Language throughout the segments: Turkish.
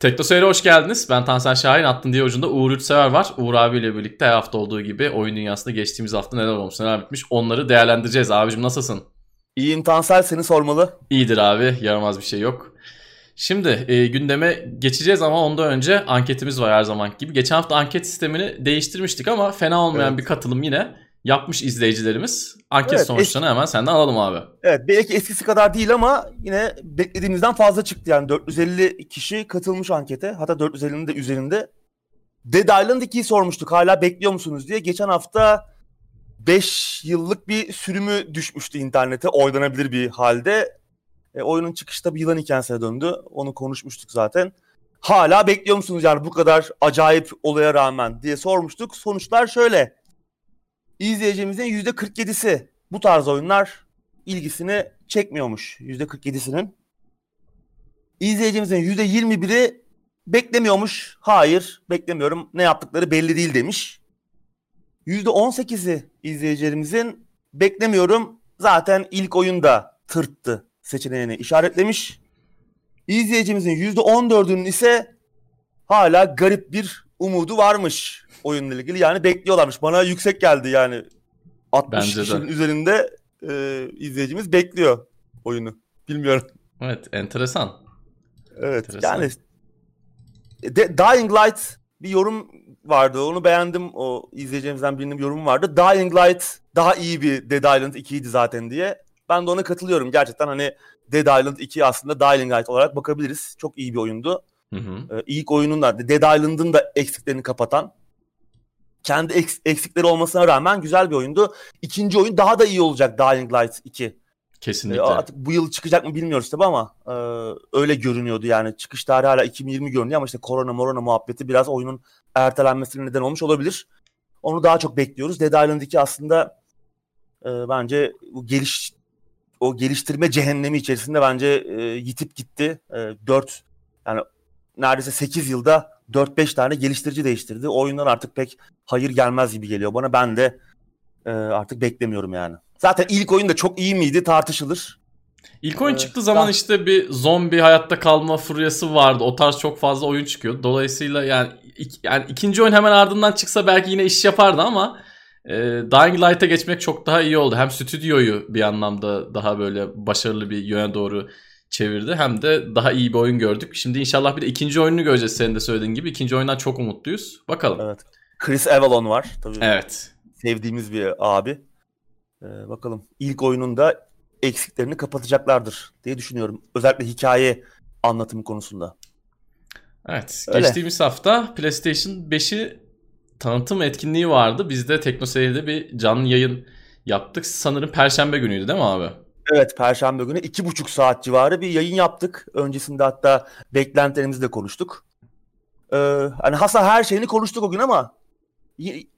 Tekno Seyir'e hoş geldiniz. Ben Tansel Şahin. Attın diye ucunda Uğur Üçsever var. Uğur abiyle birlikte her hafta olduğu gibi oyun dünyasında geçtiğimiz hafta neler olmuş neler bitmiş onları değerlendireceğiz. Abicim nasılsın? İyiyim Tansel seni sormalı. İyidir abi yaramaz bir şey yok. Şimdi e, gündeme geçeceğiz ama ondan önce anketimiz var her zaman gibi. Geçen hafta anket sistemini değiştirmiştik ama fena olmayan evet. bir katılım yine yapmış izleyicilerimiz. Anket evet, sonuçlarını hemen senden alalım abi. Evet belki eskisi kadar değil ama yine beklediğimizden fazla çıktı. Yani 450 kişi katılmış ankete. Hatta 450'nin de üzerinde. Dead Island 2'yi sormuştuk hala bekliyor musunuz diye. Geçen hafta 5 yıllık bir sürümü düşmüştü internete oynanabilir bir halde. E, oyunun çıkışta bir yılan hikayesine döndü. Onu konuşmuştuk zaten. Hala bekliyor musunuz yani bu kadar acayip olaya rağmen diye sormuştuk. Sonuçlar şöyle izleyicimizin %47'si bu tarz oyunlar ilgisini çekmiyormuş. %47'sinin. İzleyicimizin %21'i beklemiyormuş. Hayır beklemiyorum. Ne yaptıkları belli değil demiş. %18'i izleyicilerimizin beklemiyorum. Zaten ilk oyunda tırttı seçeneğini işaretlemiş. İzleyicimizin %14'ünün ise hala garip bir umudu varmış oyunla ilgili. Yani bekliyorlarmış. Bana yüksek geldi yani. 60 Bence kişinin de. üzerinde e, izleyicimiz bekliyor oyunu. Bilmiyorum. Evet enteresan. Evet enteresan. yani de, Dying Light bir yorum vardı. Onu beğendim. O izleyeceğimizden birinin bir yorumu vardı. Dying Light daha iyi bir Dead Island 2'ydi zaten diye. Ben de ona katılıyorum. Gerçekten hani Dead Island 2 aslında Dying Light olarak bakabiliriz. Çok iyi bir oyundu. Hı hı. Ee, ilk oyunun da Dead Island'ın da eksiklerini kapatan kendi eks- eksikleri olmasına rağmen güzel bir oyundu. İkinci oyun daha da iyi olacak Dying Light 2. Kesinlikle. E, artık bu yıl çıkacak mı bilmiyoruz tabi ama e, öyle görünüyordu yani. Çıkış tarihi hala 2020 görünüyor ama işte korona morona muhabbeti biraz oyunun ertelenmesine neden olmuş olabilir. Onu daha çok bekliyoruz. Dead Island 2 aslında e, bence bu geliş o geliştirme cehennemi içerisinde bence e, yitip gitti. E, 4 yani neredeyse 8 yılda 4-5 tane geliştirici değiştirdi. O oyundan artık pek hayır gelmez gibi geliyor bana. Ben de e, artık beklemiyorum yani. Zaten ilk oyun da çok iyi miydi tartışılır. İlk oyun ee, çıktığı zaman daha... işte bir zombi hayatta kalma furyası vardı. O tarz çok fazla oyun çıkıyor. Dolayısıyla yani ik, yani ikinci oyun hemen ardından çıksa belki yine iş yapardı ama e, Dying Light'a geçmek çok daha iyi oldu. Hem stüdyoyu bir anlamda daha böyle başarılı bir yöne doğru çevirdi. Hem de daha iyi bir oyun gördük. Şimdi inşallah bir de ikinci oyununu göreceğiz senin de söylediğin gibi. İkinci oyundan çok umutluyuz. Bakalım. Evet. Chris Avalon var. Tabii evet. Sevdiğimiz bir abi. Ee, bakalım ilk oyununda eksiklerini kapatacaklardır diye düşünüyorum. Özellikle hikaye anlatımı konusunda. Evet. Öyle. Geçtiğimiz hafta PlayStation 5'i tanıtım etkinliği vardı. Biz de TeknoSeyir'de bir canlı yayın yaptık. Sanırım Perşembe günüydü değil mi abi? Evet Perşembe günü iki buçuk saat civarı bir yayın yaptık. Öncesinde hatta beklentilerimizi de konuştuk. Ee, hani hasa her şeyini konuştuk o gün ama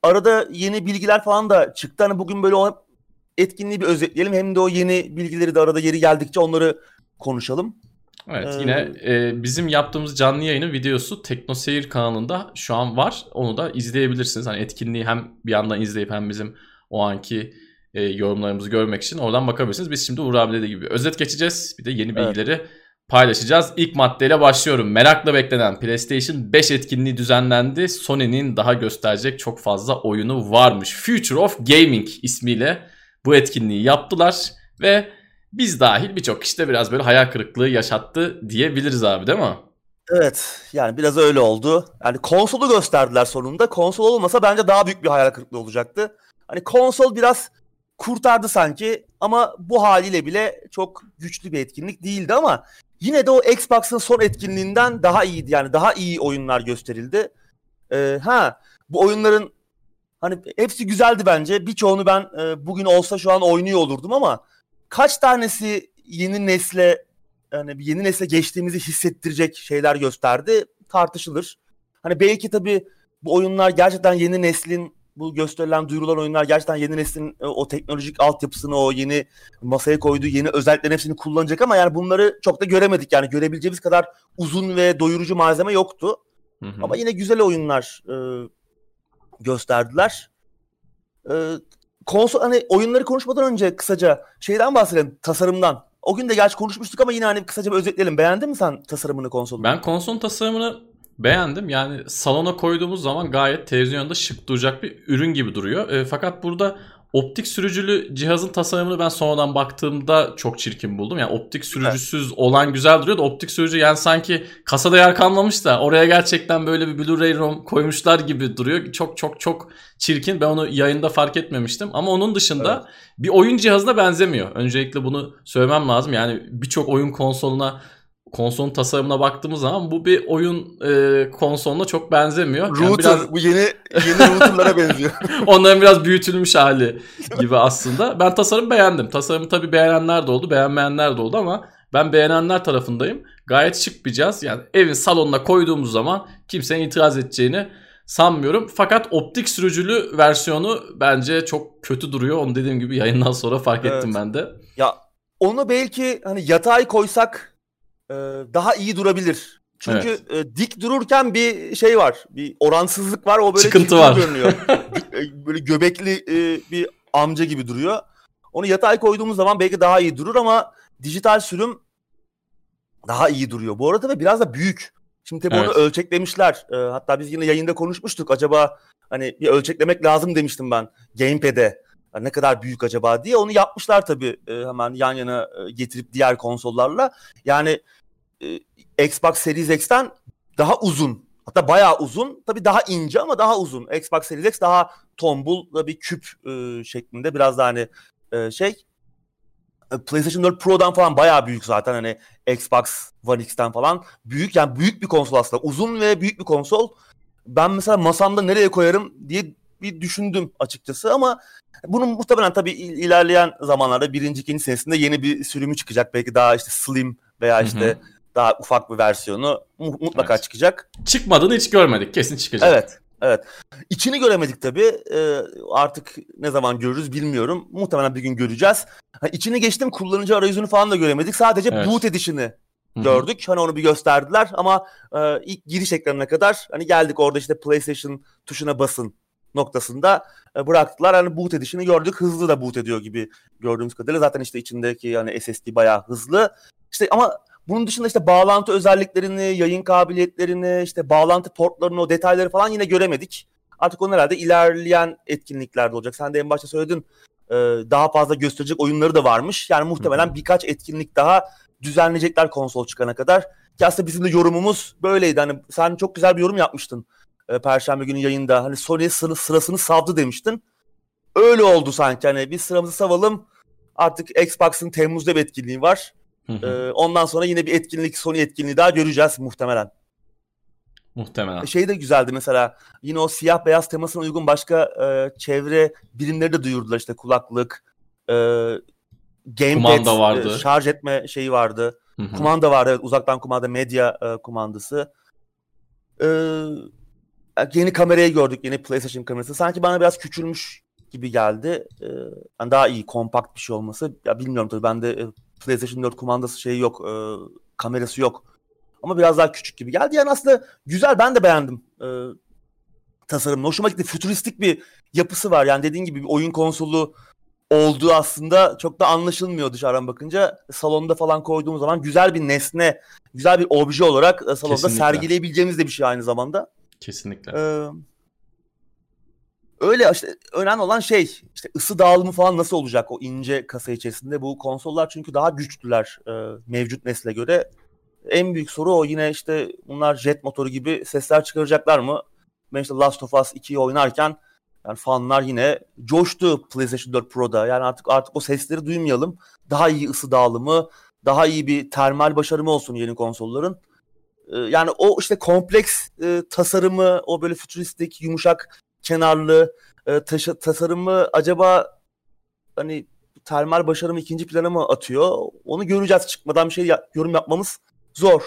arada yeni bilgiler falan da çıktı. Hani bugün böyle o etkinliği bir özetleyelim. Hem de o yeni bilgileri de arada yeri geldikçe onları konuşalım. Evet ee, yine e, bizim yaptığımız canlı yayının videosu TeknoSeyir kanalında şu an var. Onu da izleyebilirsiniz. Hani etkinliği hem bir yandan izleyip hem bizim o anki e, yorumlarımızı görmek için oradan bakabilirsiniz. Biz şimdi Uğur abi dediği gibi özet geçeceğiz. Bir de yeni bilgileri evet. paylaşacağız. İlk maddeyle başlıyorum. Merakla beklenen PlayStation 5 etkinliği düzenlendi. Sony'nin daha gösterecek çok fazla oyunu varmış. Future of Gaming ismiyle bu etkinliği yaptılar ve biz dahil birçok kişi de biraz böyle hayal kırıklığı yaşattı diyebiliriz abi değil mi? Evet yani biraz öyle oldu. Yani konsolu gösterdiler sonunda. Konsol olmasa bence daha büyük bir hayal kırıklığı olacaktı. Hani konsol biraz kurtardı sanki ama bu haliyle bile çok güçlü bir etkinlik değildi ama yine de o Xbox'ın son etkinliğinden daha iyiydi. Yani daha iyi oyunlar gösterildi. Ee, ha bu oyunların hani hepsi güzeldi bence. Birçoğunu ben e, bugün olsa şu an oynuyor olurdum ama kaç tanesi yeni nesle yani yeni nesle geçtiğimizi hissettirecek şeyler gösterdi tartışılır. Hani belki tabii bu oyunlar gerçekten yeni neslin bu gösterilen duyurulan oyunlar gerçekten yeni neslin e, o teknolojik altyapısını o yeni masaya koyduğu yeni özelliklerin hepsini kullanacak ama yani bunları çok da göremedik. Yani görebileceğimiz kadar uzun ve doyurucu malzeme yoktu. Hı hı. Ama yine güzel oyunlar e, gösterdiler. E, konsol hani oyunları konuşmadan önce kısaca şeyden bahsedelim tasarımdan. o gün de gerçi konuşmuştuk ama yine hani kısaca bir özetleyelim. Beğendin mi sen tasarımını konsolun? Ben konsolun tasarımını beğendim. Yani salona koyduğumuz zaman gayet televizyonda şık duracak bir ürün gibi duruyor. E, fakat burada optik sürücülü cihazın tasarımını ben sonradan baktığımda çok çirkin buldum. Yani optik sürücüsüz evet. olan güzel duruyor da optik sürücü yani sanki kasada yer kalmamış da oraya gerçekten böyle bir Blu-ray ROM koymuşlar gibi duruyor. Çok çok çok çirkin. Ben onu yayında fark etmemiştim. Ama onun dışında evet. bir oyun cihazına benzemiyor. Öncelikle bunu söylemem lazım. Yani birçok oyun konsoluna konsolun tasarımına baktığımız zaman bu bir oyun e, konsoluna çok benzemiyor. Router yani biraz... bu yeni yeni routerlara benziyor. Onların biraz büyütülmüş hali gibi aslında. Ben tasarım beğendim. Tasarımı tabii beğenenler de oldu, beğenmeyenler de oldu ama ben beğenenler tarafındayım. Gayet şık bir cihaz. Yani evin salonuna koyduğumuz zaman kimsenin itiraz edeceğini sanmıyorum. Fakat optik sürücülü versiyonu bence çok kötü duruyor. Onu dediğim gibi yayından sonra fark evet. ettim ben de. Ya onu belki hani yatay koysak e, daha iyi durabilir. Çünkü evet. e, dik dururken bir şey var. Bir oransızlık var. O böyle çıkıntı var. görünüyor. E, böyle göbekli e, bir amca gibi duruyor. Onu yatay koyduğumuz zaman belki daha iyi durur ama dijital sürüm daha iyi duruyor. Bu arada ve biraz da büyük. Şimdi tabii evet. onu ölçeklemişler. E, hatta biz yine yayında konuşmuştuk. Acaba hani bir ölçeklemek lazım demiştim ben Gamepad'e. Yani ne kadar büyük acaba diye onu yapmışlar tabii e, hemen yan yana e, getirip diğer konsollarla. Yani e, Xbox Series X'ten daha uzun. Hatta bayağı uzun. Tabii daha ince ama daha uzun. Xbox Series X daha tombul da bir küp e, şeklinde. Biraz daha hani e, şey e, PlayStation 4 Pro'dan falan bayağı büyük zaten hani Xbox One X'ten falan büyük yani büyük bir konsol aslında uzun ve büyük bir konsol. Ben mesela masamda nereye koyarım diye bir düşündüm açıkçası ama bunun muhtemelen tabii ilerleyen zamanlarda birinci ikinci senesinde yeni bir sürümü çıkacak belki daha işte slim veya işte hı hı daha ufak bir versiyonu mutlaka evet. çıkacak. Çıkmadığını hiç görmedik. Kesin çıkacak. Evet. Evet. İçini göremedik tabii. Ee, artık ne zaman görürüz bilmiyorum. Muhtemelen bir gün göreceğiz. Ha, içini geçtim kullanıcı arayüzünü falan da göremedik. Sadece evet. boot edişini gördük. Hani onu bir gösterdiler ama e, ilk giriş ekranına kadar hani geldik orada işte PlayStation tuşuna basın noktasında e, bıraktılar. Hani boot edişini gördük. Hızlı da boot ediyor gibi gördüğümüz kadarıyla. Zaten işte içindeki yani SSD bayağı hızlı. İşte ama bunun dışında işte bağlantı özelliklerini, yayın kabiliyetlerini, işte bağlantı portlarını, o detayları falan yine göremedik. Artık onlar herhalde ilerleyen etkinliklerde olacak. Sen de en başta söyledin e, daha fazla gösterecek oyunları da varmış. Yani muhtemelen birkaç etkinlik daha düzenleyecekler konsol çıkana kadar. Ki aslında bizim de yorumumuz böyleydi. Hani sen çok güzel bir yorum yapmıştın e, Perşembe günü yayında. Hani Sony sırasını savdı demiştin. Öyle oldu sanki. Hani biz sıramızı savalım. Artık Xbox'ın Temmuz'da bir etkinliği var. Ee, ondan sonra yine bir etkinlik, Sony etkinliği daha göreceğiz muhtemelen. Muhtemelen. Şey de güzeldi mesela yine o siyah beyaz temasına uygun başka e, çevre birimleri de duyurdular işte kulaklık, e, gamepad, vardı. E, şarj etme şeyi vardı. Hı-hı. Kumanda vardı evet uzaktan kumanda medya e, kumandası. E, yeni kamerayı gördük yeni PlayStation kamerası. Sanki bana biraz küçülmüş gibi geldi. E, yani daha iyi kompakt bir şey olması. Ya bilmiyorum tabii ben de e, PlayStation 4 kumandası şeyi yok. E, kamerası yok. Ama biraz daha küçük gibi geldi. Yani aslında güzel ben de beğendim e, tasarımını. Hoşuma gitti. Fütüristik bir yapısı var. Yani dediğin gibi bir oyun konsolu olduğu aslında çok da anlaşılmıyor dışarıdan bakınca. Salonda falan koyduğumuz zaman güzel bir nesne, güzel bir obje olarak e, salonda Kesinlikle. sergileyebileceğimiz de bir şey aynı zamanda. Kesinlikle. Ee, Öyle işte önemli olan şey işte ısı dağılımı falan nasıl olacak o ince kasa içerisinde. Bu konsollar çünkü daha güçlüler e, mevcut nesle göre. En büyük soru o yine işte bunlar jet motoru gibi sesler çıkaracaklar mı? Ben işte Last of Us 2'yi oynarken yani fanlar yine coştu PlayStation 4 Pro'da. Yani artık artık o sesleri duymayalım. Daha iyi ısı dağılımı, daha iyi bir termal başarımı olsun yeni konsolların. Ee, yani o işte kompleks e, tasarımı, o böyle fütüristik, yumuşak kenarlı e, taşı, tasarımı acaba hani termal başarımı ikinci plana mı atıyor? Onu göreceğiz çıkmadan bir şey ya, yorum yapmamız zor.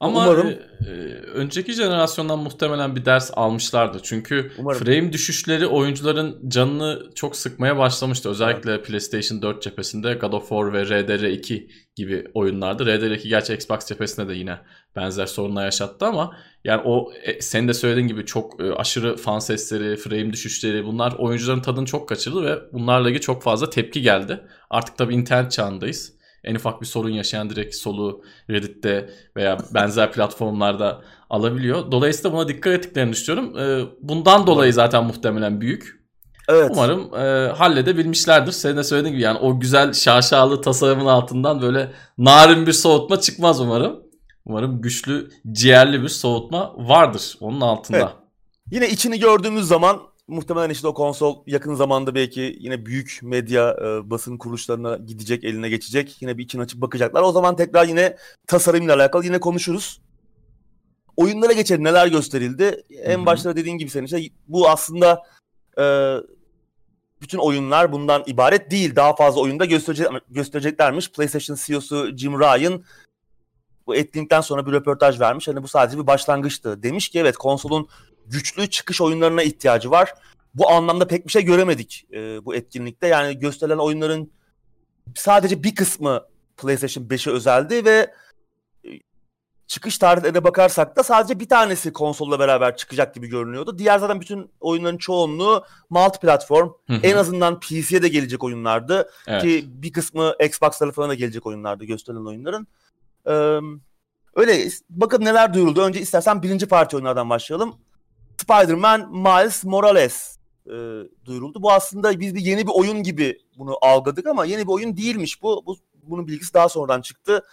Ama Umarım. E, e, önceki jenerasyondan muhtemelen bir ders almışlardı. Çünkü Umarım. frame düşüşleri oyuncuların canını çok sıkmaya başlamıştı. Özellikle evet. PlayStation 4 cephesinde God of War ve RDR2 gibi oyunlarda. RDR2 gerçi Xbox cephesinde de yine benzer sorunlar yaşattı ama yani o e, senin de söylediğin gibi çok e, aşırı fan sesleri, frame düşüşleri bunlar oyuncuların tadını çok kaçırdı ve bunlarla ilgili çok fazla tepki geldi. Artık tabii internet çağındayız en ufak bir sorun yaşayan direkt soluğu Reddit'te veya benzer platformlarda alabiliyor. Dolayısıyla buna dikkat ettiklerini düşünüyorum. Ee, bundan dolayı zaten muhtemelen büyük. Evet. Umarım e, halledebilmişlerdir. Senin de söylediğin gibi yani o güzel şaşalı tasarımın altından böyle narin bir soğutma çıkmaz umarım. Umarım güçlü, ciğerli bir soğutma vardır onun altında. Evet. Yine içini gördüğümüz zaman muhtemelen işte o konsol yakın zamanda belki yine büyük medya e, basın kuruluşlarına gidecek, eline geçecek. Yine bir için açıp bakacaklar. O zaman tekrar yine tasarımla alakalı yine konuşuruz. Oyunlara geçelim. Neler gösterildi? En başta dediğin gibi senin işte bu aslında e, bütün oyunlar bundan ibaret değil. Daha fazla oyunda gösterecek, göstereceklermiş. PlayStation CEO'su Jim Ryan bu etkinlikten sonra bir röportaj vermiş. Hani bu sadece bir başlangıçtı. Demiş ki evet konsolun güçlü çıkış oyunlarına ihtiyacı var. Bu anlamda pek bir şey göremedik e, bu etkinlikte. Yani gösterilen oyunların sadece bir kısmı PlayStation 5'e özeldi ve e, çıkış tarihlerine bakarsak da sadece bir tanesi konsolla beraber çıkacak gibi görünüyordu. Diğer zaten bütün oyunların çoğunluğu multi platform. En azından PC'ye de gelecek oyunlardı. Evet. Ki bir kısmı Xbox tarafına da gelecek oyunlardı gösterilen oyunların. Ee, öyle bakın neler duyuruldu. Önce istersen birinci parti oyunlardan başlayalım. Spider-Man Miles Morales e, duyuruldu. Bu aslında biz bir yeni bir oyun gibi bunu algıladık ama yeni bir oyun değilmiş bu. bu bunun bilgisi daha sonradan çıktı.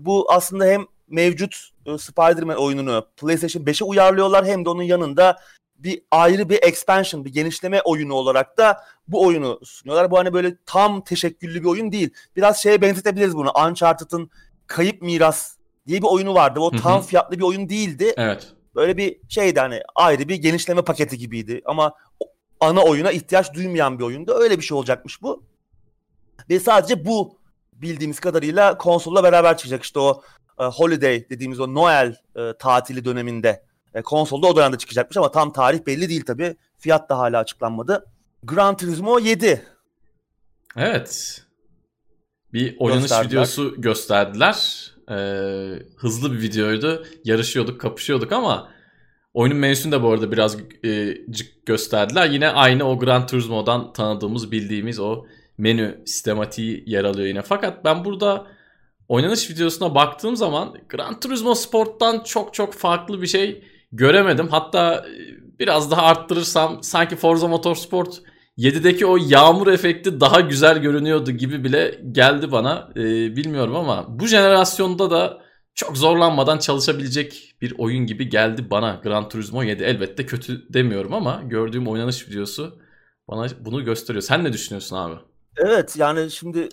Bu aslında hem mevcut e, Spider-Man oyununu PlayStation 5'e uyarlıyorlar hem de onun yanında bir ayrı bir expansion, bir genişleme oyunu olarak da bu oyunu sunuyorlar. Bu hani böyle tam teşekküllü bir oyun değil. Biraz şeye benzetebiliriz bunu. Uncharted'ın Kayıp Miras diye bir oyunu vardı. O tam fiyatlı bir oyun değildi. Evet. Böyle bir şeydi hani ayrı bir genişleme paketi gibiydi. Ama ana oyuna ihtiyaç duymayan bir oyunda öyle bir şey olacakmış bu. Ve sadece bu bildiğimiz kadarıyla konsolla beraber çıkacak. İşte o e, Holiday dediğimiz o Noel e, tatili döneminde e, konsolda o dönemde çıkacakmış ama tam tarih belli değil tabi. Fiyat da hala açıklanmadı. Gran Turismo 7. Evet. Bir oynanış videosu gösterdiler. Ee, hızlı bir videoydu. Yarışıyorduk, kapışıyorduk ama oyunun menüsünü de bu arada biraz e, gösterdiler. Yine aynı o Gran Turismo'dan tanıdığımız, bildiğimiz o menü sistematiği yer alıyor yine. Fakat ben burada oynanış videosuna baktığım zaman Gran Turismo Sport'tan çok çok farklı bir şey göremedim. Hatta e, biraz daha arttırırsam sanki Forza Motorsport 7'deki o yağmur efekti daha güzel görünüyordu gibi bile geldi bana. Ee, bilmiyorum ama bu jenerasyonda da çok zorlanmadan çalışabilecek bir oyun gibi geldi bana Gran Turismo 7. Elbette kötü demiyorum ama gördüğüm oynanış videosu bana bunu gösteriyor. Sen ne düşünüyorsun abi? Evet yani şimdi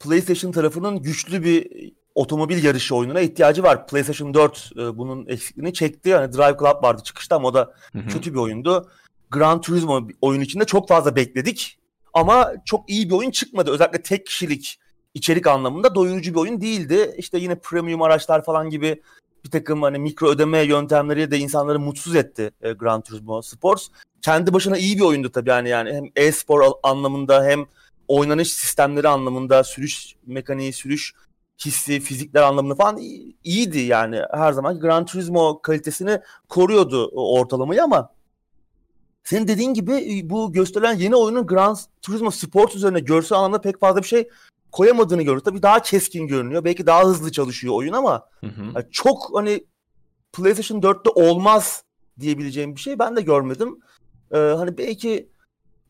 PlayStation tarafının güçlü bir otomobil yarışı oyununa ihtiyacı var. PlayStation 4 e, bunun eksikliğini çekti. Yani Drive Club vardı çıkışta ama o da Hı-hı. kötü bir oyundu. Gran Turismo oyun içinde çok fazla bekledik. Ama çok iyi bir oyun çıkmadı. Özellikle tek kişilik içerik anlamında doyurucu bir oyun değildi. İşte yine premium araçlar falan gibi bir takım hani mikro ödeme yöntemleri de insanları mutsuz etti e, Gran Turismo Sports. Kendi başına iyi bir oyundu tabii yani yani hem e-spor anlamında hem oynanış sistemleri anlamında sürüş mekaniği, sürüş hissi, fizikler anlamında falan iyiydi yani. Her zaman Gran Turismo kalitesini koruyordu ortalamayı ama senin dediğin gibi e, bu gösterilen yeni oyunun Gran Turismo Sport üzerine görsel anlamda pek fazla bir şey koyamadığını görüyoruz. Tabii daha keskin görünüyor. Belki daha hızlı çalışıyor oyun ama hı hı. Yani çok hani PlayStation 4'te olmaz diyebileceğim bir şey ben de görmedim. Ee, hani belki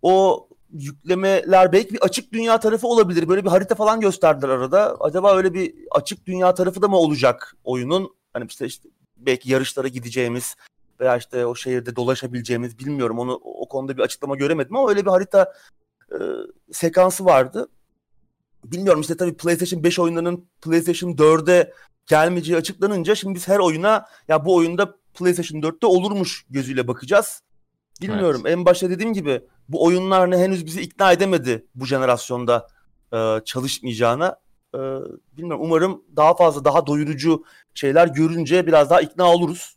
o yüklemeler belki bir açık dünya tarafı olabilir. Böyle bir harita falan gösterdiler arada. Acaba öyle bir açık dünya tarafı da mı olacak oyunun? Hani işte, işte belki yarışlara gideceğimiz veya işte o şehirde dolaşabileceğimiz bilmiyorum. Onu o konuda bir açıklama göremedim ama öyle bir harita e, sekansı vardı. Bilmiyorum işte tabii PlayStation 5 oyunlarının PlayStation 4'e gelmeyeceği açıklanınca şimdi biz her oyuna ya bu oyunda PlayStation 4'te olurmuş gözüyle bakacağız. Bilmiyorum. Evet. En başta dediğim gibi bu oyunlar ne henüz bizi ikna edemedi bu jenerasyonda e, çalışmayacağına. E, bilmiyorum. Umarım daha fazla daha doyurucu şeyler görünce biraz daha ikna oluruz.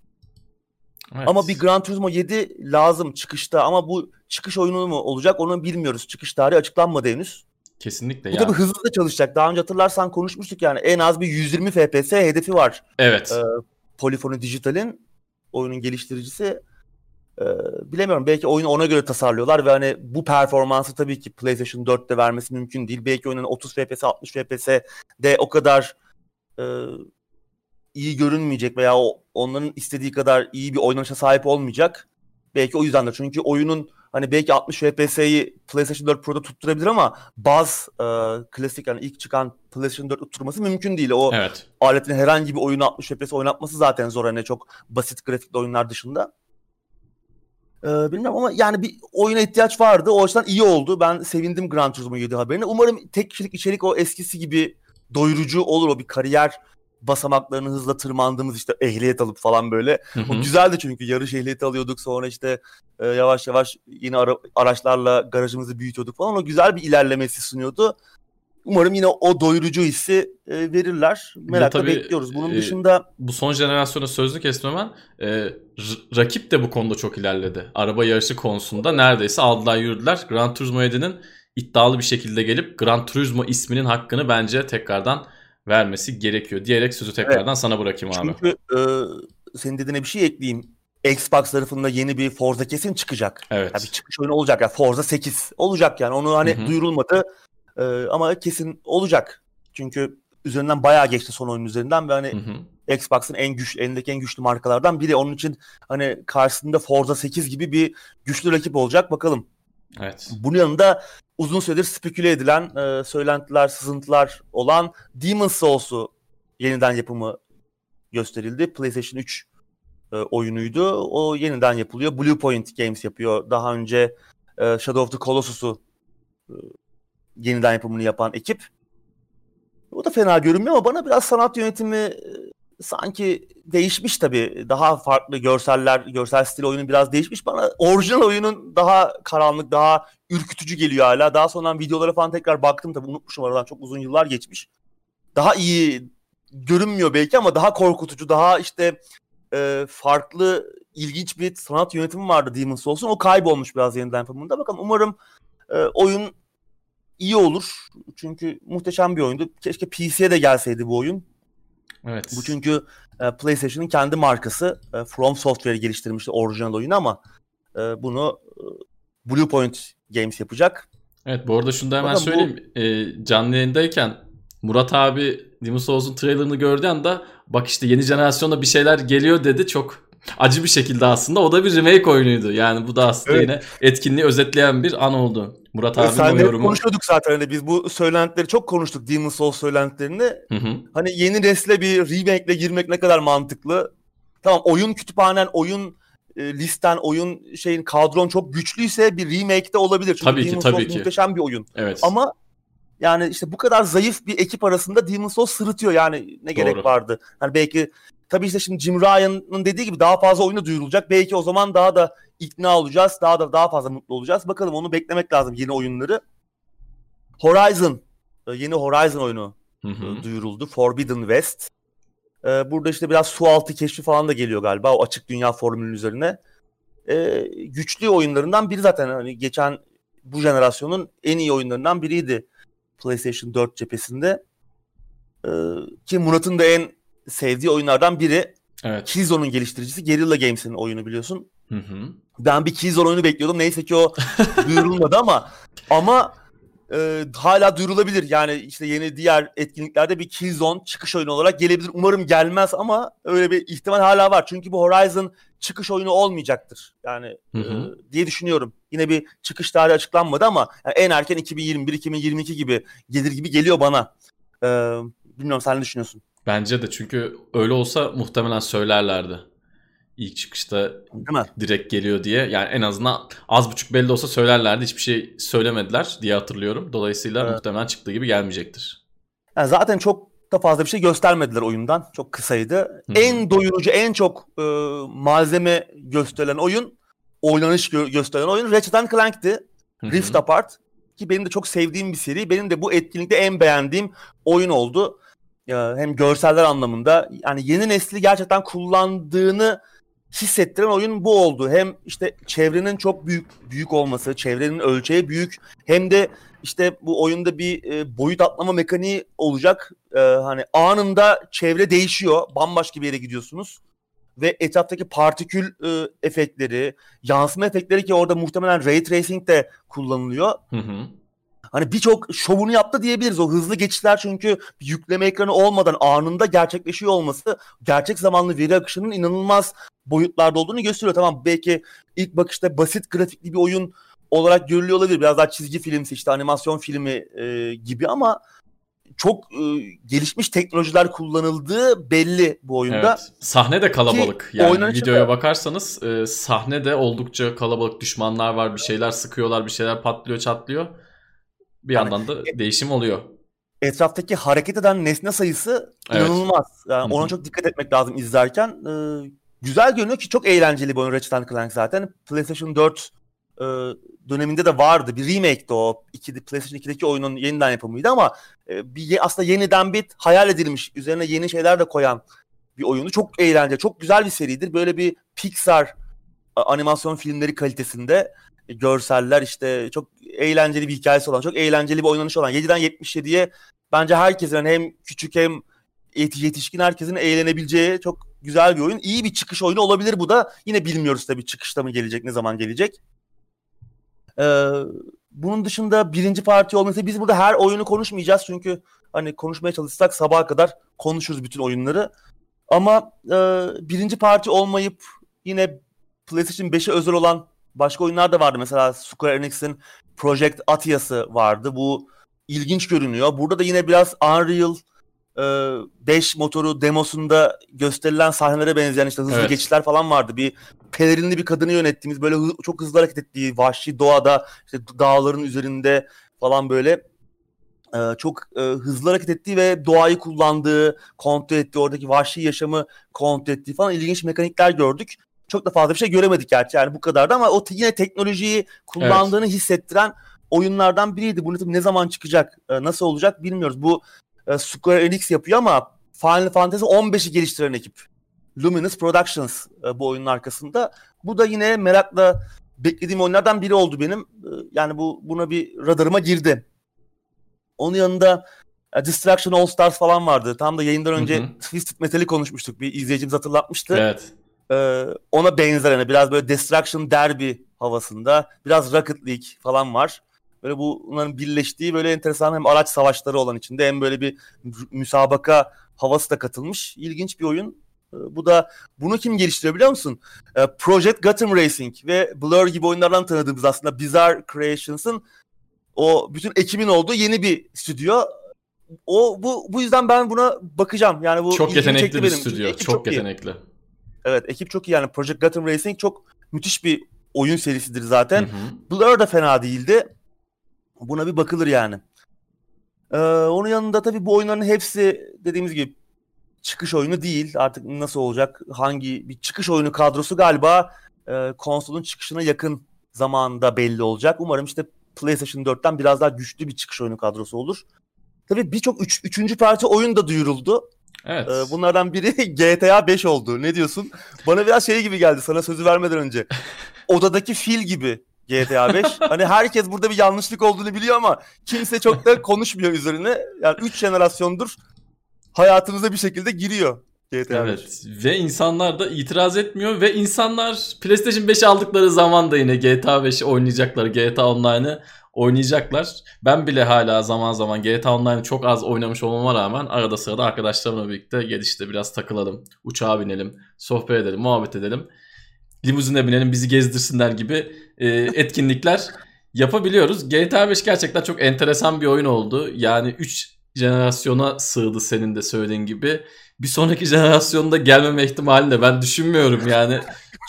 Evet. Ama bir Gran Turismo 7 lazım çıkışta ama bu çıkış oyunu mu olacak onu bilmiyoruz. Çıkış tarihi açıklanmadı henüz. Kesinlikle Bu ya. tabii hızlı da çalışacak. Daha önce hatırlarsan konuşmuştuk yani en az bir 120 FPS hedefi var. Evet. Ee, Polyphony Digital'in oyunun geliştiricisi. Ee, bilemiyorum belki oyunu ona göre tasarlıyorlar ve hani bu performansı tabii ki PlayStation 4'te vermesi mümkün değil. Belki oyunun 30 FPS 60 FPS de o kadar e, iyi görünmeyecek veya o, onların istediği kadar iyi bir oynanışa sahip olmayacak. Belki o yüzden de çünkü oyunun hani belki 60 FPS'yi PlayStation 4 Pro'da tutturabilir ama baz e, klasik yani ilk çıkan PlayStation 4 tutturması mümkün değil. O evet. aletin herhangi bir oyunu 60 FPS oynatması zaten zor hani çok basit grafikli oyunlar dışında. Ee, bilmiyorum ama yani bir oyuna ihtiyaç vardı. O açıdan iyi oldu. Ben sevindim Gran Turismo 7 haberine. Umarım tek kişilik içerik o eskisi gibi doyurucu olur. O bir kariyer basamaklarını hızla tırmandığımız işte ehliyet alıp falan böyle. Hı hı. O güzeldi çünkü yarış ehliyeti alıyorduk sonra işte e, yavaş yavaş yine ara, araçlarla garajımızı büyütüyorduk falan. O güzel bir ilerlemesi sunuyordu. Umarım yine o doyurucu hissi e, verirler. Merakla tabii, bekliyoruz. Bunun e, dışında... Bu son jenerasyona sözlü kestim hemen. E, rakip de bu konuda çok ilerledi. Araba yarışı konusunda neredeyse aldılar yürüdüler. Gran Turismo 7'nin iddialı bir şekilde gelip Gran Turismo isminin hakkını bence tekrardan vermesi gerekiyor diyerek sözü tekrardan evet. sana bırakayım abi. Çünkü e, senin dediğine bir şey ekleyeyim. Xbox tarafında yeni bir Forza kesin çıkacak. Evet. Yani bir çıkış oyunu olacak. Yani Forza 8 olacak yani. Onu hani Hı-hı. duyurulmadı e, ama kesin olacak. Çünkü üzerinden bayağı geçti son oyun üzerinden ve hani Hı-hı. Xbox'ın en güç elindeki en güçlü markalardan biri. Onun için hani karşısında Forza 8 gibi bir güçlü rakip olacak bakalım. Evet. Bunun yanında uzun süredir speküle edilen e, söylentiler, sızıntılar olan Demon's Souls'u yeniden yapımı gösterildi. PlayStation 3 e, oyunuydu. O yeniden yapılıyor. Bluepoint Games yapıyor. Daha önce e, Shadow of the Colossus'u e, yeniden yapımını yapan ekip. O da fena görünmüyor ama bana biraz sanat yönetimi e, sanki değişmiş tabii. Daha farklı görseller, görsel stil oyunun biraz değişmiş. Bana orijinal oyunun daha karanlık, daha ürkütücü geliyor hala. Daha sonra videolara falan tekrar baktım tabii unutmuşum aradan çok uzun yıllar geçmiş. Daha iyi görünmüyor belki ama daha korkutucu, daha işte e, farklı, ilginç bir sanat yönetimi vardı Demon's Souls'un. O kaybolmuş biraz yeniden yapımında. Bakalım umarım e, oyun iyi olur. Çünkü muhteşem bir oyundu. Keşke PC'ye de gelseydi bu oyun. Evet. Bu çünkü e, PlayStation'ın kendi markası. E, From Software geliştirmişti orijinal oyunu ama e, bunu e, Bluepoint Games yapacak. Evet bu arada şunu da hemen Bakalım söyleyeyim. Bu... E, canlı yayındayken Murat abi Demon's Souls'un trailerını gördüğü anda bak işte yeni jenerasyonda bir şeyler geliyor dedi. Çok acı bir şekilde aslında. O da bir remake oyunuydu. Yani bu da aslında evet. yine etkinliği özetleyen bir an oldu. Murat abi Sen yorumu. konuşuyorduk zaten hani biz bu söylentileri çok konuştuk Demon Souls söylentilerini. Hı hı. Hani yeni nesle bir remake ile girmek ne kadar mantıklı. Tamam oyun kütüphanen, oyun e, listen, oyun şeyin kadron çok güçlüyse bir remake de olabilir. Çünkü tabii Demon ki, tabii Souls ki. muhteşem bir oyun. Evet. Ama yani işte bu kadar zayıf bir ekip arasında Demon Souls sırıtıyor yani ne Doğru. gerek vardı. Yani belki tabii işte şimdi Jim Ryan'ın dediği gibi daha fazla oyunu duyurulacak. Belki o zaman daha da ikna olacağız. Daha da daha fazla mutlu olacağız. Bakalım onu beklemek lazım yeni oyunları. Horizon e, yeni Horizon oyunu hı hı. E, duyuruldu. Forbidden West. E, burada işte biraz su altı keşfi falan da geliyor galiba o açık dünya formülünün üzerine. Güçlü oyunlarından biri zaten hani geçen bu jenerasyonun en iyi oyunlarından biriydi PlayStation 4 cephesinde. Ki Murat'ın da en sevdiği oyunlardan biri. Evet. Killzone'un geliştiricisi Guerrilla Games'in oyunu biliyorsun. Hı hı. Ben bir Killzone oyunu bekliyordum. Neyse ki o duyurulmadı ama ama e, hala duyurulabilir. Yani işte yeni diğer etkinliklerde bir Killzone çıkış oyunu olarak gelebilir. Umarım gelmez ama öyle bir ihtimal hala var. Çünkü bu Horizon çıkış oyunu olmayacaktır. Yani hı hı. E, diye düşünüyorum. Yine bir çıkış tarihi açıklanmadı ama yani en erken 2021-2022 gibi gelir gibi geliyor bana. E, bilmiyorum sen ne düşünüyorsun? Bence de çünkü öyle olsa muhtemelen söylerlerdi ilk çıkışta direkt geliyor diye. Yani en azından az buçuk belli olsa söylerlerdi. Hiçbir şey söylemediler diye hatırlıyorum. Dolayısıyla evet. muhtemelen çıktığı gibi gelmeyecektir. Yani zaten çok da fazla bir şey göstermediler oyundan. Çok kısaydı. Hı-hı. En doyurucu, en çok e, malzeme gösterilen oyun, oynanış gö- gösteren oyun Ratchet Clank'ti. Hı-hı. Rift Apart. Ki benim de çok sevdiğim bir seri. Benim de bu etkinlikte en beğendiğim oyun oldu. Hem görseller anlamında yani yeni nesli gerçekten kullandığını hissettiren oyun bu oldu. Hem işte çevrenin çok büyük büyük olması, çevrenin ölçeği büyük hem de işte bu oyunda bir e, boyut atlama mekaniği olacak. E, hani anında çevre değişiyor. Bambaşka bir yere gidiyorsunuz. ve etraftaki partikül e, efektleri, yansıma efektleri ki orada muhtemelen ray tracing de kullanılıyor. Hı hı. Hani birçok şovunu yaptı diyebiliriz. O hızlı geçişler çünkü yükleme ekranı olmadan anında gerçekleşiyor olması gerçek zamanlı veri akışının inanılmaz boyutlarda olduğunu gösteriyor. Tamam belki ilk bakışta basit grafikli bir oyun olarak görülüyor olabilir. Biraz daha çizgi filmsi işte animasyon filmi e, gibi ama çok e, gelişmiş teknolojiler kullanıldığı belli bu oyunda. Evet. Sahne de kalabalık. Ki, yani videoya da... bakarsanız e, sahne de oldukça kalabalık. Düşmanlar var, bir şeyler sıkıyorlar, bir şeyler patlıyor, çatlıyor. Bir yani, yandan da değişim oluyor. Etraftaki hareket eden nesne sayısı evet. inanılmaz. Yani ona çok dikkat etmek lazım izlerken. Ee, güzel görünüyor ki çok eğlenceli bir oyun Ratchet Clank zaten. PlayStation 4 e, döneminde de vardı. Bir remake'di o. İki, PlayStation 2'deki oyunun yeniden yapımıydı ama e, bir aslında yeniden bir hayal edilmiş. Üzerine yeni şeyler de koyan bir oyunu. Çok eğlenceli, çok güzel bir seridir. Böyle bir Pixar animasyon filmleri kalitesinde görseller işte çok eğlenceli bir hikayesi olan, çok eğlenceli bir oynanış olan 7'den 77'ye bence herkesin yani hem küçük hem yetişkin herkesin eğlenebileceği çok güzel bir oyun. İyi bir çıkış oyunu olabilir bu da. Yine bilmiyoruz tabii çıkışta mı gelecek, ne zaman gelecek. Ee, bunun dışında birinci parti olması biz burada her oyunu konuşmayacağız çünkü hani konuşmaya çalışsak sabaha kadar konuşuruz bütün oyunları. Ama e, birinci parti olmayıp yine PlayStation 5'e özel olan başka oyunlar da vardı. Mesela Square Enix'in Project Atias'ı vardı. Bu ilginç görünüyor. Burada da yine biraz Unreal 5 motoru demosunda gösterilen sahnelere benzeyen işte hızlı evet. geçişler falan vardı. Bir pelerinli bir kadını yönettiğimiz böyle hı- çok hızlı hareket ettiği vahşi doğada işte dağların üzerinde falan böyle e, çok e, hızlı hareket ettiği ve doğayı kullandığı, kontrol ettiği, oradaki vahşi yaşamı kontrol ettiği falan ilginç mekanikler gördük. Çok da fazla bir şey göremedik gerçi yani bu kadardı ama o yine teknolojiyi kullandığını evet. hissettiren oyunlardan biriydi. Bunu ne zaman çıkacak, e, nasıl olacak bilmiyoruz. Bu e, Square Enix yapıyor ama Final Fantasy 15'i geliştiren ekip. Luminous Productions e, bu oyunun arkasında. Bu da yine merakla beklediğim oyunlardan biri oldu benim. Yani bu buna bir radarıma girdi. Onun yanında Distraction All Stars falan vardı. Tam da yayından önce hı Twisted Metal'i konuşmuştuk. Bir izleyicimiz hatırlatmıştı. Evet. Ee, ona benzer yani biraz böyle Destruction Derby havasında. Biraz Rocket League falan var. Böyle bunların birleştiği böyle enteresan hem araç savaşları olan içinde hem böyle bir müsabaka havası da katılmış. İlginç bir oyun. Ee, bu da bunu kim geliştiriyor biliyor musun? Ee, Project Gotham Racing ve Blur gibi oyunlardan tanıdığımız aslında Bizarre Creations'ın o bütün ekibin olduğu yeni bir stüdyo. O bu bu yüzden ben buna bakacağım. Yani bu çok yetenekli bir benim. stüdyo. Çok, çok yetenekli. Iyi. Evet, ekip çok iyi yani. Project Gotham Racing çok müthiş bir oyun serisidir zaten. Hı hı. Blur da fena değildi. Buna bir bakılır yani. Ee, onun yanında tabii bu oyunların hepsi dediğimiz gibi çıkış oyunu değil. Artık nasıl olacak? Hangi bir çıkış oyunu kadrosu galiba e, konsolun çıkışına yakın zamanda belli olacak. Umarım işte PlayStation 4'ten biraz daha güçlü bir çıkış oyunu kadrosu olur. Tabii birçok üç, üçüncü parti oyun da duyuruldu. Evet. Ee, bunlardan biri GTA 5 oldu. Ne diyorsun? Bana biraz şey gibi geldi sana sözü vermeden önce. Odadaki fil gibi GTA 5. hani herkes burada bir yanlışlık olduğunu biliyor ama kimse çok da konuşmuyor üzerine. Yani 3 jenerasyondur hayatımıza bir şekilde giriyor. GTA evet 5. ve insanlar da itiraz etmiyor ve insanlar PlayStation 5 aldıkları zaman da yine GTA 5'i oynayacaklar. GTA Online'ı oynayacaklar. Ben bile hala zaman zaman GTA Online'ı çok az oynamış olmama rağmen arada sırada arkadaşlarımla birlikte gelişte biraz takılalım, uçağa binelim, sohbet edelim, muhabbet edelim limuzine binelim bizi gezdirsinler gibi e, etkinlikler yapabiliyoruz. GTA 5 gerçekten çok enteresan bir oyun oldu. Yani 3 jenerasyona sığdı senin de söylediğin gibi. Bir sonraki jenerasyonda gelmeme ihtimalini de ben düşünmüyorum yani.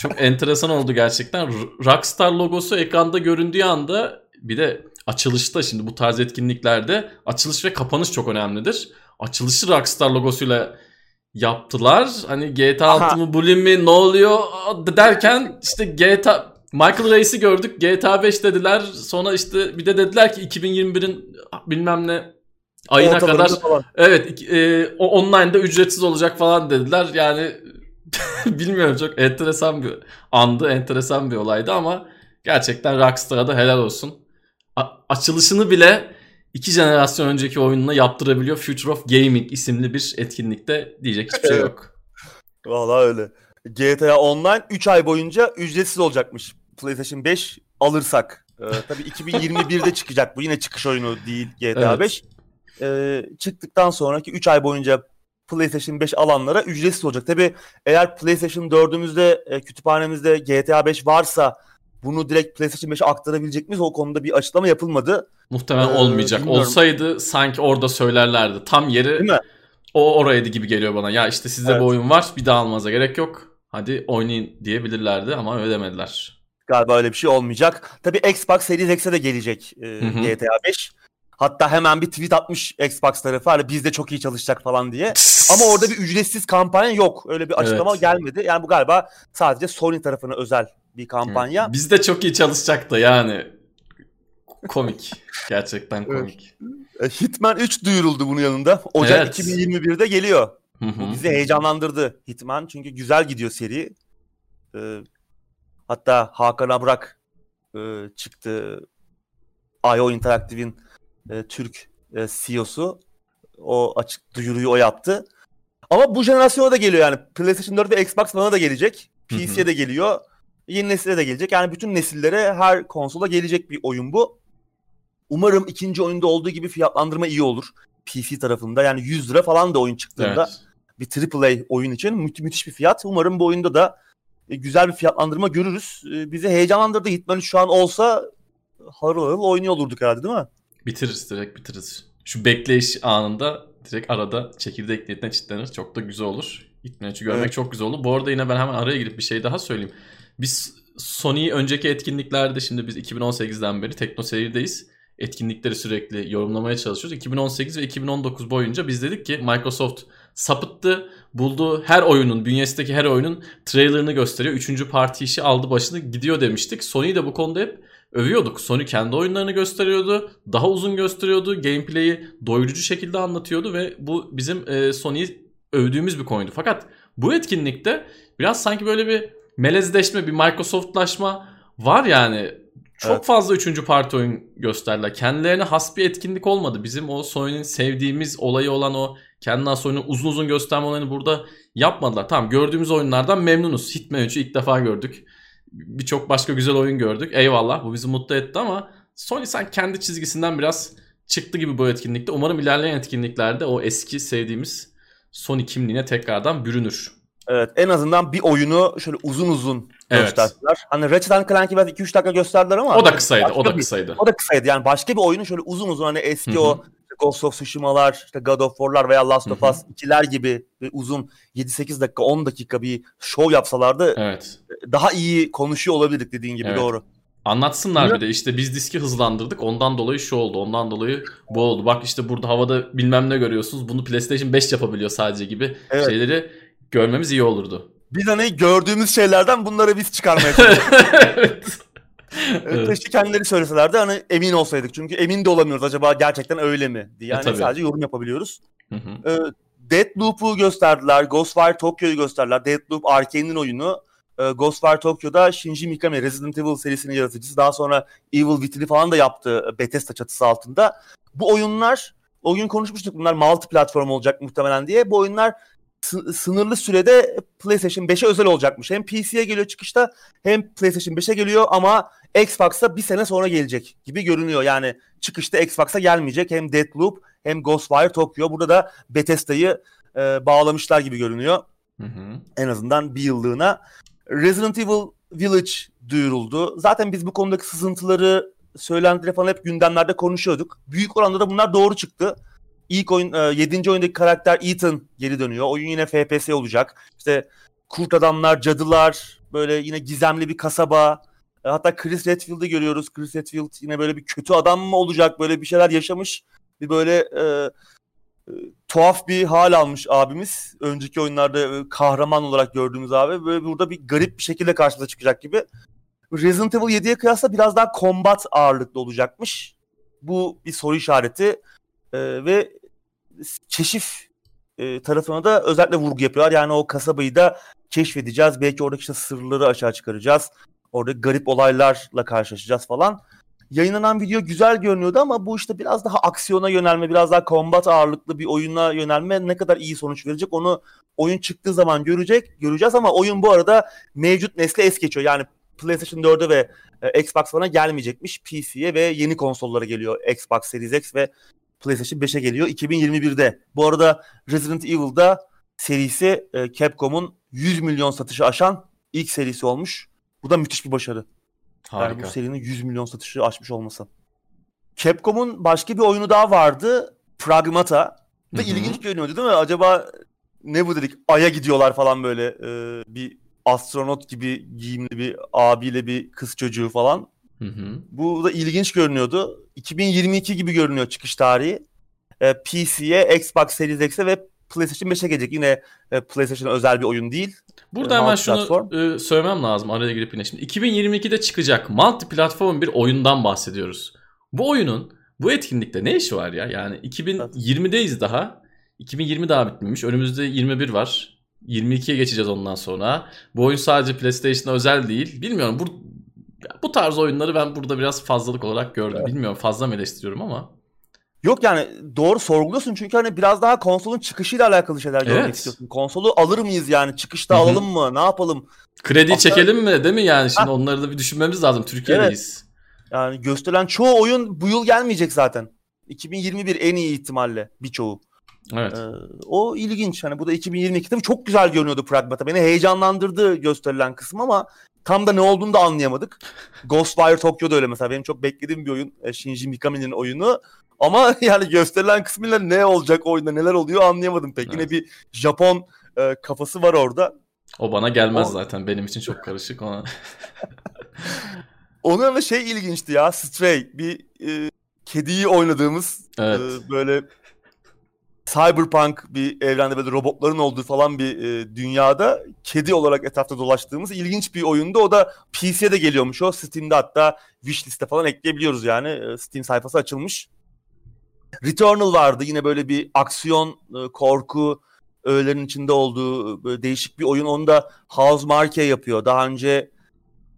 Çok enteresan oldu gerçekten. Rockstar logosu ekranda göründüğü anda bir de açılışta şimdi bu tarz etkinliklerde açılış ve kapanış çok önemlidir. Açılışı Rockstar logosuyla yaptılar. Hani GTA 6 mı Bully mi ne oluyor derken işte GTA Michael Reis'i gördük. GTA 5 dediler. Sonra işte bir de dediler ki 2021'in bilmem ne ayına kadar falan. evet e, online'da ücretsiz olacak falan dediler. Yani bilmiyorum çok enteresan bir andı, enteresan bir olaydı ama gerçekten Rockstar'a da helal olsun. Açılışını bile iki jenerasyon önceki oyununa yaptırabiliyor. Future of Gaming isimli bir etkinlikte diyecek hiçbir şey yok. Valla öyle. GTA Online 3 ay boyunca ücretsiz olacakmış. PlayStation 5 alırsak. Ee, tabii 2021'de çıkacak bu. Yine çıkış oyunu değil GTA evet. 5. Ee, çıktıktan sonraki 3 ay boyunca PlayStation 5 alanlara ücretsiz olacak. Tabii eğer PlayStation 4'ümüzde e, kütüphanemizde GTA 5 varsa bunu direkt PlayStation 5'e aktarabilecek miyiz? O konuda bir açıklama yapılmadı. Muhtemelen ee, olmayacak. Bilmiyorum. Olsaydı sanki orada söylerlerdi. Tam yeri o oraydı gibi geliyor bana. Ya işte sizde evet. bu oyun var bir daha almanıza gerek yok. Hadi oynayın diyebilirlerdi ama öyle demediler. Galiba öyle bir şey olmayacak. Tabii Xbox Series X'e de gelecek e, GTA 5. Hatta hemen bir tweet atmış Xbox tarafı hani bizde çok iyi çalışacak falan diye. Ama orada bir ücretsiz kampanya yok. Öyle bir açıklama evet. gelmedi. Yani bu galiba sadece Sony tarafına özel bir kampanya. Bizde çok iyi çalışacaktı yani. Komik. Gerçekten komik. Evet. Hitman 3 duyuruldu bunun yanında. Ocak evet. 2021'de geliyor. Bu bizi heyecanlandırdı Hitman. Çünkü güzel gidiyor seri. Ee, hatta Hakan Abrak e, çıktı. IO Interactive'in e, Türk e, CEO'su. O açık duyuruyu o yaptı. Ama bu jenerasyona da geliyor yani. PlayStation 4 ve Xbox bana da gelecek. PC'ye de geliyor. Yeni nesile de gelecek. Yani bütün nesillere her konsola gelecek bir oyun bu. Umarım ikinci oyunda olduğu gibi fiyatlandırma iyi olur. PC tarafında yani 100 lira falan da oyun çıktığında evet. bir AAA oyun için mü- müthiş bir fiyat. Umarım bu oyunda da e, güzel bir fiyatlandırma görürüz. E, bizi heyecanlandırdı. Hitman şu an olsa harıl harıl oynuyor olurduk herhalde değil mi? Bitiririz direkt bitiririz. Şu bekleyiş anında direkt arada çekirdek niyetine çitlenir. Çok da güzel olur. Hitman görmek evet. çok güzel olur. Bu arada yine ben hemen araya girip bir şey daha söyleyeyim. Biz Sony önceki etkinliklerde şimdi biz 2018'den beri Tekno Seyir'deyiz. Etkinlikleri sürekli yorumlamaya çalışıyoruz. 2018 ve 2019 boyunca biz dedik ki Microsoft sapıttı. Bulduğu her oyunun, bünyesindeki her oyunun trailerını gösteriyor. Üçüncü parti işi aldı başını gidiyor demiştik. Sony'yi de bu konuda hep övüyorduk. Sony kendi oyunlarını gösteriyordu. Daha uzun gösteriyordu. Gameplay'i doyurucu şekilde anlatıyordu ve bu bizim e, Sony'yi övdüğümüz bir konuydu. Fakat bu etkinlikte biraz sanki böyle bir melezleşme, bir Microsoft'laşma var yani. Çok evet. fazla üçüncü parti oyun gösterdiler. Kendilerine has bir etkinlik olmadı. Bizim o Sony'nin sevdiğimiz olayı olan o kendi has oyunu uzun uzun gösterme olayını burada yapmadılar. Tamam gördüğümüz oyunlardan memnunuz. Hitman 3'ü ilk defa gördük. Birçok başka güzel oyun gördük. Eyvallah bu bizi mutlu etti ama Sony sen kendi çizgisinden biraz çıktı gibi bu etkinlikte. Umarım ilerleyen etkinliklerde o eski sevdiğimiz Sony kimliğine tekrardan bürünür. Evet en azından bir oyunu şöyle uzun uzun evet. gösterdiler. Hani Ratchet Clank'i biraz 2-3 dakika gösterdiler ama. O da kısaydı o da bir, kısaydı. O da kısaydı yani başka bir oyunu şöyle uzun uzun hani eski Hı-hı. o Ghost of Tsushima'lar, işte God of War'lar veya Last of Us 2'ler gibi bir uzun 7-8 dakika 10 dakika bir show yapsalardı evet. daha iyi konuşuyor olabilirdik dediğin gibi evet. doğru. Anlatsınlar bir de işte biz diski hızlandırdık ondan dolayı şu oldu ondan dolayı bu oldu. Bak işte burada havada bilmem ne görüyorsunuz bunu PlayStation 5 yapabiliyor sadece gibi evet. şeyleri görmemiz iyi olurdu. Biz hani gördüğümüz şeylerden bunları biz çıkarmaya çalışıyoruz. evet. evet. Keşke kendileri söyleselerdi hani emin olsaydık. Çünkü emin de olamıyoruz acaba gerçekten öyle mi diye. Yani e, sadece yorum yapabiliyoruz. Hı hı. Ee, Deathloop'u gösterdiler. Ghostwire Tokyo'yu gösterdiler. Deathloop Arkane'in oyunu. Ee, Ghostwire Tokyo'da Shinji Mikami Resident Evil serisinin yaratıcısı. Daha sonra Evil Within'i falan da yaptı Bethesda çatısı altında. Bu oyunlar o gün konuşmuştuk bunlar multi platform olacak muhtemelen diye. Bu oyunlar sınırlı sürede PlayStation 5'e özel olacakmış. Hem PC'ye geliyor çıkışta hem PlayStation 5'e geliyor ama Xbox'a bir sene sonra gelecek gibi görünüyor. Yani çıkışta Xbox'a gelmeyecek. Hem Deathloop hem Ghostwire Tokyo. Burada da Bethesda'yı e, bağlamışlar gibi görünüyor. Hı hı. En azından bir yıllığına. Resident Evil Village duyuruldu. Zaten biz bu konudaki sızıntıları söylentileri falan hep gündemlerde konuşuyorduk. Büyük oranda da bunlar doğru çıktı. İlk oyun, e, 7. oyundaki karakter Ethan geri dönüyor. Oyun yine FPS olacak. İşte kurt adamlar, cadılar, böyle yine gizemli bir kasaba. E, hatta Chris Redfield'ı görüyoruz. Chris Redfield yine böyle bir kötü adam mı olacak? Böyle bir şeyler yaşamış. Bir böyle e, e, tuhaf bir hal almış abimiz. Önceki oyunlarda e, kahraman olarak gördüğümüz abi. Böyle burada bir garip bir şekilde karşımıza çıkacak gibi. Resident Evil 7'ye kıyasla biraz daha combat ağırlıklı olacakmış. Bu bir soru işareti. E, ve keşif e, tarafına da özellikle vurgu yapıyorlar. Yani o kasabayı da keşfedeceğiz. Belki oradaki işte sırları aşağı çıkaracağız. Orada garip olaylarla karşılaşacağız falan. yayınlanan video güzel görünüyordu ama bu işte biraz daha aksiyona yönelme, biraz daha combat ağırlıklı bir oyuna yönelme ne kadar iyi sonuç verecek onu oyun çıktığı zaman görecek, göreceğiz ama oyun bu arada mevcut nesle es geçiyor. Yani PlayStation 4'e ve e, Xbox One'a gelmeyecekmiş. PC'ye ve yeni konsollara geliyor. Xbox Series X ve PlayStation 5'e geliyor 2021'de. Bu arada Resident Evil'da serisi e, Capcom'un 100 milyon satışı aşan ilk serisi olmuş. Bu da müthiş bir başarı. Harika. Yani bu serinin 100 milyon satışı aşmış olması. Capcom'un başka bir oyunu daha vardı. Pragmata. Hı-hı. ilginç görünüyordu değil mi? Acaba ne bu dedik? Ay'a gidiyorlar falan böyle. Ee, bir astronot gibi giyimli bir abiyle bir kız çocuğu falan. Hı hı. Bu da ilginç görünüyordu. 2022 gibi görünüyor çıkış tarihi. Ee, PC'ye, Xbox Series X'e ve PlayStation 5'e gelecek. Yine e, PlayStation özel bir oyun değil. Burada e, hemen şunu e, söylemem lazım araya girip yine. Şimdi 2022'de çıkacak multi platform bir oyundan bahsediyoruz. Bu oyunun bu etkinlikte ne işi var ya? Yani 2020'deyiz daha. 2020 daha bitmemiş. Önümüzde 21 var. 22'ye geçeceğiz ondan sonra. Bu oyun sadece PlayStation'a özel değil. Bilmiyorum bu bu tarz oyunları ben burada biraz fazlalık olarak gördüm. Evet. Bilmiyorum fazla mı eleştiriyorum ama. Yok yani doğru sorguluyorsun çünkü hani biraz daha konsolun çıkışıyla alakalı şeyler görmek evet. istiyorsun. Konsolu alır mıyız yani? Çıkışta Hı-hı. alalım mı? Ne yapalım? Kredi Aslında... çekelim mi? Değil mi yani? Şimdi ha. onları da bir düşünmemiz lazım. Türkiye'deyiz. Evet. Yani gösterilen çoğu oyun bu yıl gelmeyecek zaten. 2021 en iyi ihtimalle birçoğu. Evet. Ee, o ilginç. Hani bu da 2022'de çok güzel görünüyordu Pragmata. Beni heyecanlandırdı gösterilen kısım ama tam da ne olduğunu da anlayamadık. Ghostwire Tokyo'da öyle mesela. Benim çok beklediğim bir oyun. E, Shinji Mikami'nin oyunu. Ama yani gösterilen kısmıyla ne olacak oyunda neler oluyor anlayamadım pek. Evet. Yine bir Japon e, kafası var orada. O bana gelmez o... zaten. Benim için çok karışık ona. Onun da şey ilginçti ya. Stray bir e, kediyi oynadığımız evet. e, böyle cyberpunk bir evrende böyle robotların olduğu falan bir e, dünyada kedi olarak etrafta dolaştığımız ilginç bir oyundu. O da PC'ye de geliyormuş o. Steam'de hatta wishlist'e falan ekleyebiliyoruz yani. E, Steam sayfası açılmış. Returnal vardı yine böyle bir aksiyon, e, korku öğelerin içinde olduğu böyle değişik bir oyun. Onu da House Marque yapıyor. Daha önce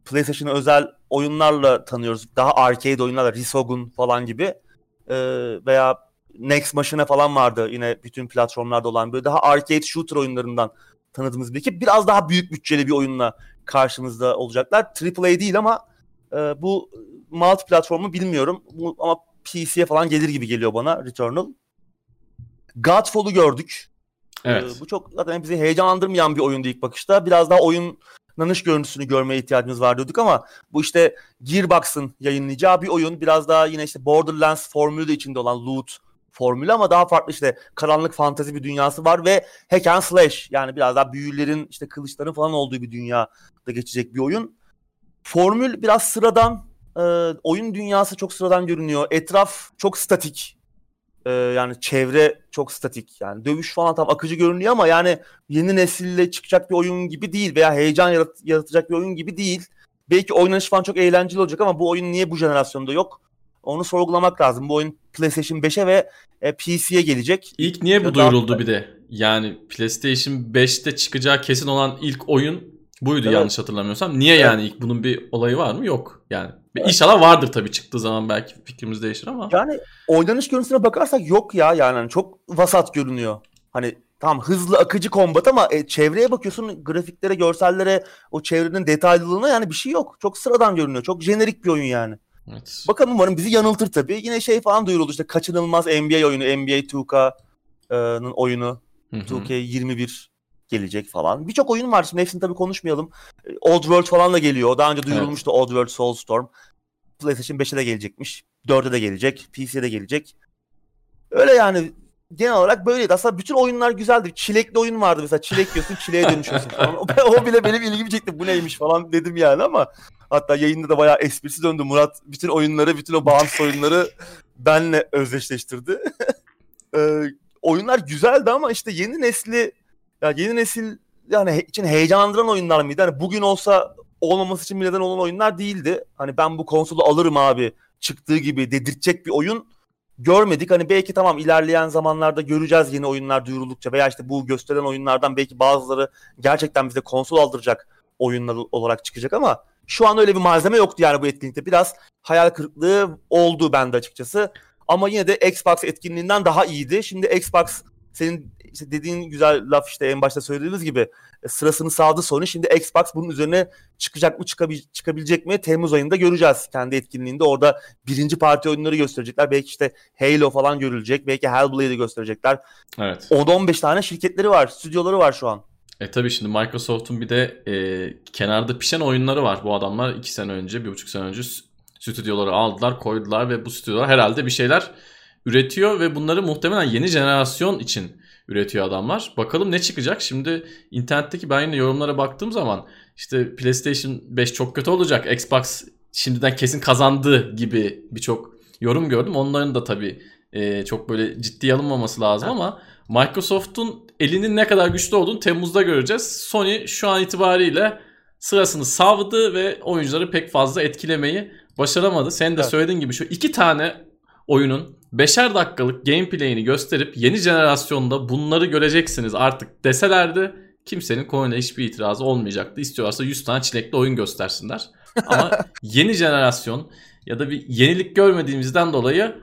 PlayStation özel oyunlarla tanıyoruz. Daha arcade oyunlarla Risogun falan gibi. Ee, veya Next Machine falan vardı yine bütün platformlarda olan böyle daha arcade shooter oyunlarından tanıdığımız bir ekip. Biraz daha büyük bütçeli bir oyunla karşımızda olacaklar. AAA değil ama e, bu multi platformu bilmiyorum. Bu, ama PC'ye falan gelir gibi geliyor bana Returnal. Godfall'u gördük. Evet. Ee, bu çok zaten bizi heyecanlandırmayan bir oyundu ilk bakışta. Biraz daha oyun nanış görüntüsünü görmeye ihtiyacımız var diyorduk ama bu işte Gearbox'ın yayınlayacağı bir oyun. Biraz daha yine işte Borderlands formülü de içinde olan loot formülü ama daha farklı işte karanlık fantezi bir dünyası var ve hack and slash yani biraz daha büyülerin işte kılıçların falan olduğu bir dünyada geçecek bir oyun. Formül biraz sıradan, e, oyun dünyası çok sıradan görünüyor. Etraf çok statik. E, yani çevre çok statik. Yani dövüş falan tam akıcı görünüyor ama yani yeni nesille çıkacak bir oyun gibi değil veya heyecan yarat- yaratacak bir oyun gibi değil. Belki oynanış falan çok eğlenceli olacak ama bu oyun niye bu jenerasyonda yok? Onu sorgulamak lazım. Bu oyun PlayStation 5'e ve e, PC'ye gelecek. İlk niye bu duyuruldu bir de? Yani PlayStation 5'te çıkacağı kesin olan ilk oyun buydu evet. yanlış hatırlamıyorsam. Niye evet. yani ilk bunun bir olayı var mı? Yok. Yani evet. inşallah vardır tabii çıktığı zaman belki fikrimiz değişir ama. Yani oynanış görüntüsüne bakarsak yok ya yani hani çok vasat görünüyor. Hani tamam hızlı akıcı kombat ama e, çevreye bakıyorsun grafiklere, görsellere, o çevrenin detaylılığına yani bir şey yok. Çok sıradan görünüyor. Çok jenerik bir oyun yani. Evet. Bakalım umarım bizi yanıltır tabii. Yine şey falan duyuruldu işte kaçınılmaz NBA oyunu, NBA 2K'nın oyunu. Hı hı. 2K21 gelecek falan. Birçok oyun var şimdi hepsini tabii konuşmayalım. Old World falan da geliyor. Daha önce duyurulmuştu evet. Old World Soulstorm. PlayStation 5'e de gelecekmiş. 4'e de gelecek. PC'ye de gelecek. Öyle yani genel olarak böyleydi. Aslında bütün oyunlar güzeldir. Çilekli oyun vardı mesela. Çilek yiyorsun, çileğe dönüşüyorsun falan. o bile benim ilgimi çekti. Bu neymiş falan dedim yani ama hatta yayında da bayağı esprisi döndü. Murat bütün oyunları, bütün o bağımsız oyunları benle özdeşleştirdi. ee, oyunlar güzeldi ama işte yeni nesli ya yeni nesil yani için heyecanlandıran oyunlar mıydı? Hani bugün olsa olmaması için bir neden olan oyunlar değildi. Hani ben bu konsolu alırım abi çıktığı gibi dedirtecek bir oyun görmedik. Hani belki tamam ilerleyen zamanlarda göreceğiz yeni oyunlar duyuruldukça veya işte bu gösterilen oyunlardan belki bazıları gerçekten bize konsol aldıracak oyunlar olarak çıkacak ama şu an öyle bir malzeme yoktu yani bu etkinlikte. Biraz hayal kırıklığı oldu bende açıkçası. Ama yine de Xbox etkinliğinden daha iyiydi. Şimdi Xbox senin işte dediğin güzel laf işte en başta söylediğimiz gibi e, sırasını sağdı Sony. Şimdi Xbox bunun üzerine çıkacak mı çıkabil çıkabilecek mi Temmuz ayında göreceğiz kendi etkinliğinde. Orada birinci parti oyunları gösterecekler. Belki işte Halo falan görülecek. Belki Hellblade'i gösterecekler. Evet. 10-15 tane şirketleri var, stüdyoları var şu an. E tabii şimdi Microsoft'un bir de e, kenarda pişen oyunları var. Bu adamlar 2 sene önce, 1,5 sene önce stüdyoları aldılar, koydular ve bu stüdyolar herhalde bir şeyler üretiyor ve bunları muhtemelen yeni jenerasyon için üretiyor adamlar. Bakalım ne çıkacak? Şimdi internetteki ben yine yorumlara baktığım zaman işte PlayStation 5 çok kötü olacak. Xbox şimdiden kesin kazandı gibi birçok yorum gördüm. Onların da tabii e, çok böyle ciddi alınmaması lazım ama Microsoft'un elinin ne kadar güçlü olduğunu Temmuz'da göreceğiz. Sony şu an itibariyle sırasını savdı ve oyuncuları pek fazla etkilemeyi başaramadı. Sen de evet. söylediğin gibi şu iki tane oyunun beşer dakikalık gameplay'ini gösterip yeni jenerasyonda bunları göreceksiniz artık deselerdi kimsenin konuyla hiçbir itirazı olmayacaktı. İstiyorlarsa 100 tane çilekli oyun göstersinler. Ama yeni jenerasyon ya da bir yenilik görmediğimizden dolayı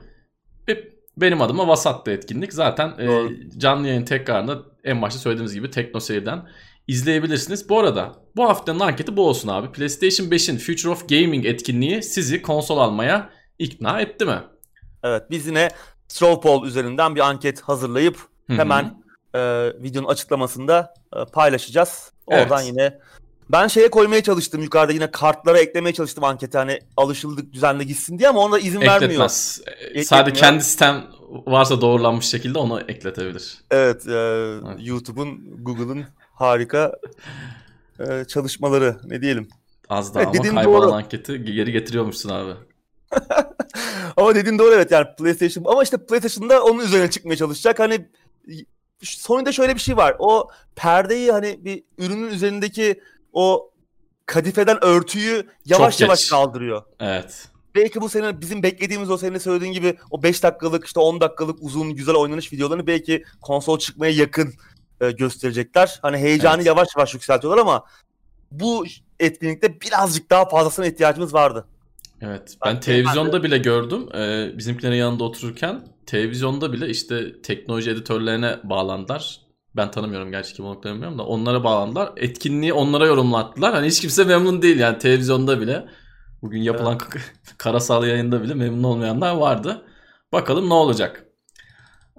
benim adıma vasattı etkinlik. Zaten e, canlı yayın tekrarında en başta söylediğimiz gibi Tekno Seyir'den izleyebilirsiniz. Bu arada bu haftanın anketi bu olsun abi. PlayStation 5'in Future of Gaming etkinliği sizi konsol almaya ikna etti mi? Evet biz yine Straw Poll üzerinden bir anket hazırlayıp hemen e, videonun açıklamasında e, paylaşacağız. Oradan evet. yine ben şeye koymaya çalıştım yukarıda yine kartlara eklemeye çalıştım anketi hani alışıldık düzenli gitsin diye ama ona izin Ekletmez. vermiyor. Sadece kendi sistem varsa doğrulanmış şekilde onu ekletebilir. Evet, e, evet. YouTube'un, Google'ın harika e, çalışmaları ne diyelim. Az daha evet, ama kaybolan doğru. anketi geri getiriyormuşsun abi. ama dediğin doğru evet yani PlayStation ama işte PlayStation'da onun üzerine çıkmaya çalışacak. Hani Sony'de şöyle bir şey var. O perdeyi hani bir ürünün üzerindeki o kadifeden örtüyü yavaş yavaş kaldırıyor. Evet. Belki bu senin bizim beklediğimiz o senin söylediğin gibi o 5 dakikalık işte 10 dakikalık uzun güzel oynanış videolarını belki konsol çıkmaya yakın e, gösterecekler. Hani heyecanı evet. yavaş yavaş yükseltiyorlar ama bu etkinlikte birazcık daha fazlasına ihtiyacımız vardı. Evet. Ben, ben televizyonda bile gördüm. Ee, bizimkilerin yanında otururken televizyonda bile işte teknoloji editörlerine bağlandılar. Ben tanımıyorum gerçi kim olduklarını bilmiyorum da onlara bağlandılar. Etkinliği onlara yorumlattılar. Hani hiç kimse memnun değil yani televizyonda bile. Bugün yapılan evet. karasal yayında bile memnun olmayanlar vardı. Bakalım ne olacak.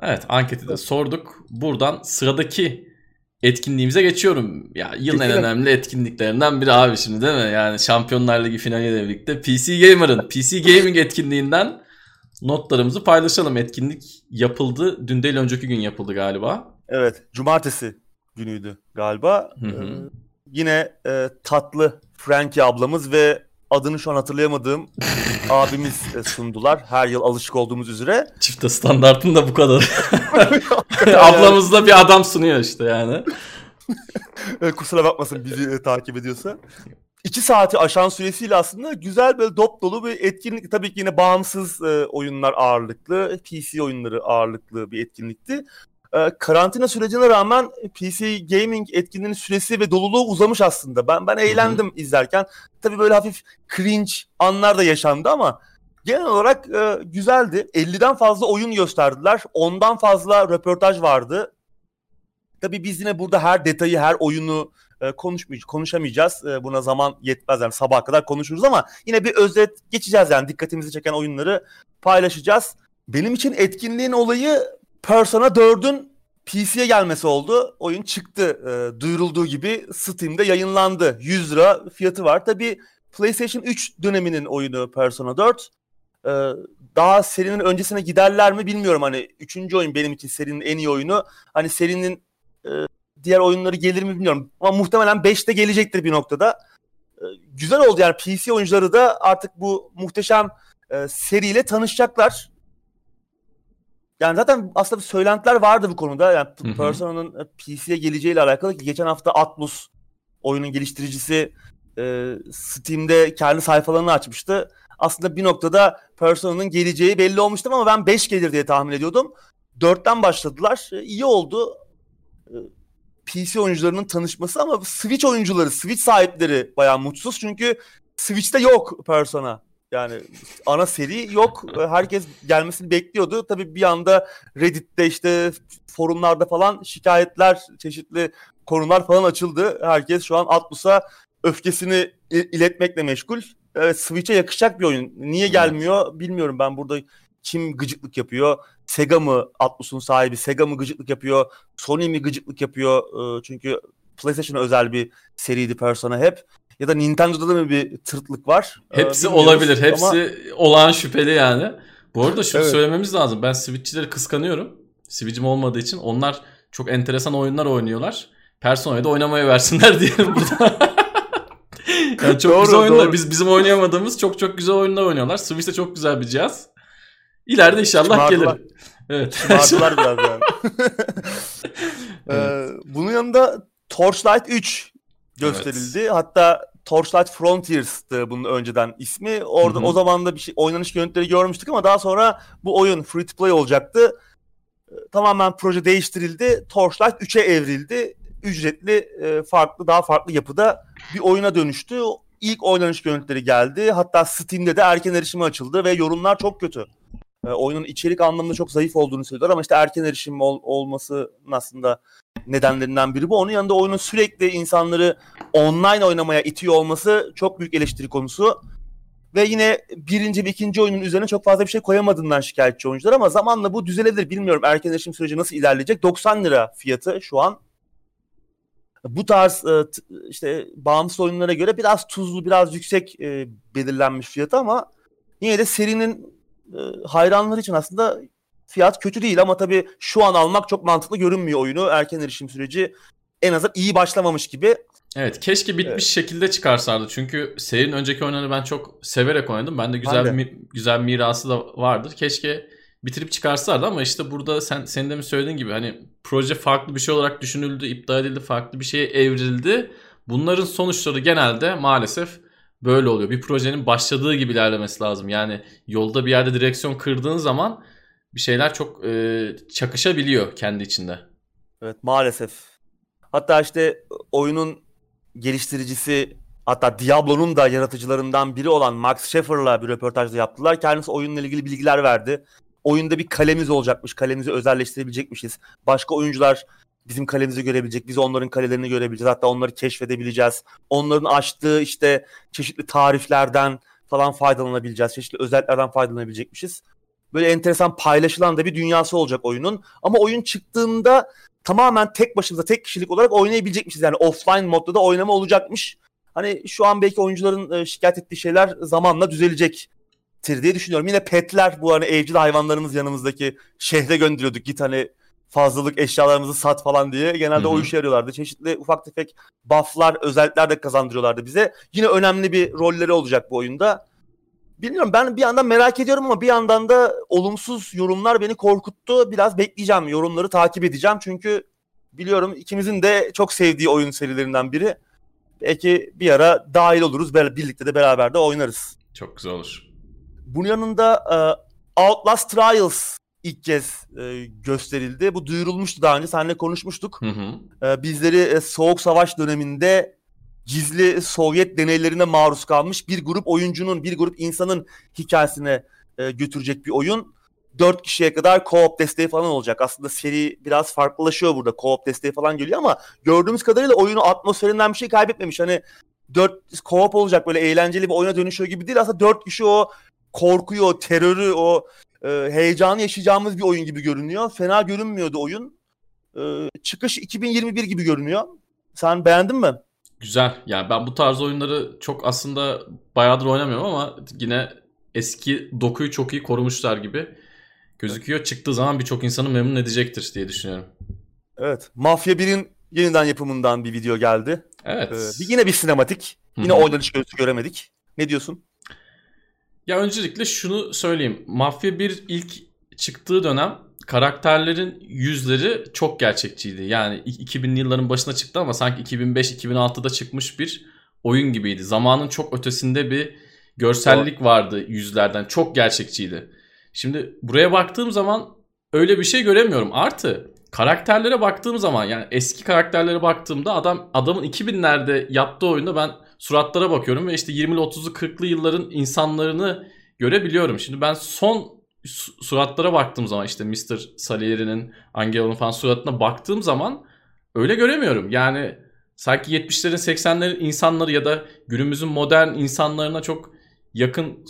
Evet anketi de sorduk. Buradan sıradaki etkinliğimize geçiyorum. Ya yılın en önemli etkinliklerinden biri abi şimdi değil mi? Yani Şampiyonlar Ligi finaliyle birlikte PC Gamer'ın PC Gaming etkinliğinden notlarımızı paylaşalım. Etkinlik yapıldı. Dün değil önceki gün yapıldı galiba. Evet. Cumartesi günüydü galiba. Hı hı. Ee, yine e, tatlı Frankie ablamız ve adını şu an hatırlayamadığım abimiz e, sundular. Her yıl alışık olduğumuz üzere. Çifte standartın da bu kadar. Ablamız da bir adam sunuyor işte yani. Kusura bakmasın bizi e, takip ediyorsa. İki saati aşan süresiyle aslında güzel böyle dop dolu bir etkinlik. Tabii ki yine bağımsız e, oyunlar ağırlıklı, PC oyunları ağırlıklı bir etkinlikti. E, karantina sürecine rağmen PC gaming etkinliğinin süresi ve doluluğu uzamış aslında. Ben ben eğlendim Hı-hı. izlerken. Tabii böyle hafif cringe anlar da yaşandı ama genel olarak e, güzeldi. 50'den fazla oyun gösterdiler. 10'dan fazla röportaj vardı. Tabii biz yine burada her detayı, her oyunu e, konuşmayacağız, konuşamayacağız. E, buna zaman yetmez yani sabaha kadar konuşuruz ama yine bir özet geçeceğiz yani dikkatimizi çeken oyunları paylaşacağız. Benim için etkinliğin olayı Persona 4'ün PC'ye gelmesi oldu. Oyun çıktı. E, duyurulduğu gibi Steam'de yayınlandı. 100 lira fiyatı var. Tabi PlayStation 3 döneminin oyunu Persona 4. E, daha serinin öncesine giderler mi bilmiyorum. Hani 3. oyun benim için serinin en iyi oyunu. Hani serinin e, diğer oyunları gelir mi bilmiyorum. Ama muhtemelen 5'te gelecektir bir noktada. E, güzel oldu yani PC oyuncuları da artık bu muhteşem e, seriyle tanışacaklar yani zaten aslında söylentiler vardı bu konuda. Yani hı Persona'nın e, PC'ye geleceğiyle alakalı ki geçen hafta Atlus oyunun geliştiricisi e, Steam'de kendi sayfalarını açmıştı. Aslında bir noktada Persona'nın geleceği belli olmuştu ama ben 5 gelir diye tahmin ediyordum. 4'ten başladılar. E, iyi oldu. E, PC oyuncularının tanışması ama Switch oyuncuları, Switch sahipleri bayağı mutsuz çünkü Switch'te yok Persona. Yani ana seri yok. Herkes gelmesini bekliyordu. Tabii bir anda Reddit'te işte forumlarda falan şikayetler, çeşitli konular falan açıldı. Herkes şu an Atlus'a öfkesini iletmekle meşgul. Evet Switch'e yakışacak bir oyun. Niye gelmiyor bilmiyorum ben burada kim gıcıklık yapıyor? Sega mı Atlus'un sahibi? Sega mı gıcıklık yapıyor? Sony mi gıcıklık yapıyor? Ee, çünkü PlayStation'a özel bir seriydi Persona hep. Ya da Nintendo'da da mı bir tırtlık var? Ee, Hepsi olabilir. Hepsi ama... olağan şüpheli yani. Bu arada şunu evet. söylememiz lazım. Ben Switch'çileri kıskanıyorum. Switch'im olmadığı için. Onlar çok enteresan oyunlar oynuyorlar. Persona'yı da oynamaya versinler diyelim burada. yani çok doğru, güzel oyunlar. Doğru. Biz bizim oynayamadığımız çok çok güzel oyunlar oynuyorlar. Switch de çok güzel bir cihaz. İleride inşallah gelir. Evet. Şımardılar biraz yani. ee, bunun yanında Torchlight 3 gösterildi. Evet. Hatta Torchlight Frontiers'tı bunun önceden ismi. Orada Hı-hı. o zaman da bir şey oynanış görüntüleri görmüştük ama daha sonra bu oyun free to play olacaktı. Ee, tamamen proje değiştirildi. Torchlight 3'e evrildi. Ücretli, e, farklı, daha farklı yapıda bir oyuna dönüştü. İlk oynanış görüntüleri geldi. Hatta Steam'de de erken erişimi açıldı ve yorumlar çok kötü. E, oyunun içerik anlamında çok zayıf olduğunu söylüyorlar ama işte erken erişim ol, olması aslında nedenlerinden biri bu. Onun yanında oyunun sürekli insanları online oynamaya itiyor olması çok büyük eleştiri konusu. Ve yine birinci ve ikinci oyunun üzerine çok fazla bir şey koyamadığından şikayetçi oyuncular ama zamanla bu düzelebilir bilmiyorum. Erken erişim süreci nasıl ilerleyecek? 90 lira fiyatı şu an. Bu tarz e, işte bağımsız oyunlara göre biraz tuzlu, biraz yüksek e, belirlenmiş fiyatı ama yine de serinin e, hayranları için aslında fiyat kötü değil ama tabii şu an almak çok mantıklı görünmüyor oyunu. Erken erişim süreci en azından iyi başlamamış gibi. Evet keşke bitmiş evet. şekilde çıkarsardı. Çünkü serinin önceki oyunlarını ben çok severek oynadım. Ben de güzel ben de. bir güzel mirası da vardır. Keşke bitirip çıkarsalardı ama işte burada sen senin de mi söylediğin gibi hani proje farklı bir şey olarak düşünüldü, iptal edildi, farklı bir şeye evrildi. Bunların sonuçları genelde maalesef böyle oluyor. Bir projenin başladığı gibi ilerlemesi lazım. Yani yolda bir yerde direksiyon kırdığın zaman bir şeyler çok e, çakışabiliyor kendi içinde. Evet maalesef. Hatta işte oyunun geliştiricisi hatta Diablo'nun da yaratıcılarından biri olan Max Schaeffer'la bir röportajda yaptılar. Kendisi oyunla ilgili bilgiler verdi. Oyunda bir kalemiz olacakmış. Kalemizi özelleştirebilecekmişiz. Başka oyuncular bizim kalemizi görebilecek. Biz onların kalelerini görebileceğiz. Hatta onları keşfedebileceğiz. Onların açtığı işte çeşitli tariflerden falan faydalanabileceğiz. Çeşitli özelliklerden faydalanabilecekmişiz. Böyle enteresan paylaşılan da bir dünyası olacak oyunun. Ama oyun çıktığında tamamen tek başımıza tek kişilik olarak oynayabilecekmişiz. Yani offline modda da oynama olacakmış. Hani şu an belki oyuncuların e, şikayet ettiği şeyler zamanla düzelecektir diye düşünüyorum. Yine petler bu hani evcil hayvanlarımız yanımızdaki şehre gönderiyorduk. Git hani fazlalık eşyalarımızı sat falan diye genelde Hı-hı. o işe yarıyorlardı. Çeşitli ufak tefek bufflar, özellikler de kazandırıyorlardı bize. Yine önemli bir rolleri olacak bu oyunda. Bilmiyorum ben bir yandan merak ediyorum ama bir yandan da olumsuz yorumlar beni korkuttu. Biraz bekleyeceğim, yorumları takip edeceğim. Çünkü biliyorum ikimizin de çok sevdiği oyun serilerinden biri. Belki bir ara dahil oluruz, birlikte de beraber de oynarız. Çok güzel olur. Bunun yanında uh, Outlast Trials ilk kez e, gösterildi. Bu duyurulmuştu daha önce. Seninle konuşmuştuk. Hı hı. E, bizleri e, Soğuk Savaş döneminde gizli Sovyet deneylerine maruz kalmış bir grup oyuncunun, bir grup insanın hikayesine e, götürecek bir oyun. Dört kişiye kadar co-op desteği falan olacak. Aslında seri biraz farklılaşıyor burada. Co-op desteği falan geliyor ama gördüğümüz kadarıyla oyunu atmosferinden bir şey kaybetmemiş. Hani dört co-op olacak böyle eğlenceli bir oyuna dönüşüyor gibi değil. Aslında dört kişi o korkuyu, o terörü, o e, heyecanı yaşayacağımız bir oyun gibi görünüyor. Fena görünmüyordu oyun. E, çıkış 2021 gibi görünüyor. Sen beğendin mi? Güzel. Yani ben bu tarz oyunları çok aslında bayağıdır oynamıyorum ama yine eski dokuyu çok iyi korumuşlar gibi gözüküyor. Çıktığı zaman birçok insanı memnun edecektir diye düşünüyorum. Evet. Mafya 1'in yeniden yapımından bir video geldi. Evet. Ee, yine bir sinematik. Yine Hı-hı. oynanış görüntüsü göremedik. Ne diyorsun? Ya öncelikle şunu söyleyeyim. Mafya 1 ilk çıktığı dönem karakterlerin yüzleri çok gerçekçiydi. Yani 2000'li yılların başına çıktı ama sanki 2005-2006'da çıkmış bir oyun gibiydi. Zamanın çok ötesinde bir görsellik vardı yüzlerden. Çok gerçekçiydi. Şimdi buraya baktığım zaman öyle bir şey göremiyorum. Artı karakterlere baktığım zaman yani eski karakterlere baktığımda adam adamın 2000'lerde yaptığı oyunda ben suratlara bakıyorum ve işte 20'li 30'lu 40'lı yılların insanlarını görebiliyorum. Şimdi ben son suratlara baktığım zaman işte Mr. Salieri'nin, Angelo'nun falan suratına baktığım zaman öyle göremiyorum. Yani sanki 70'lerin 80'lerin insanları ya da günümüzün modern insanlarına çok yakın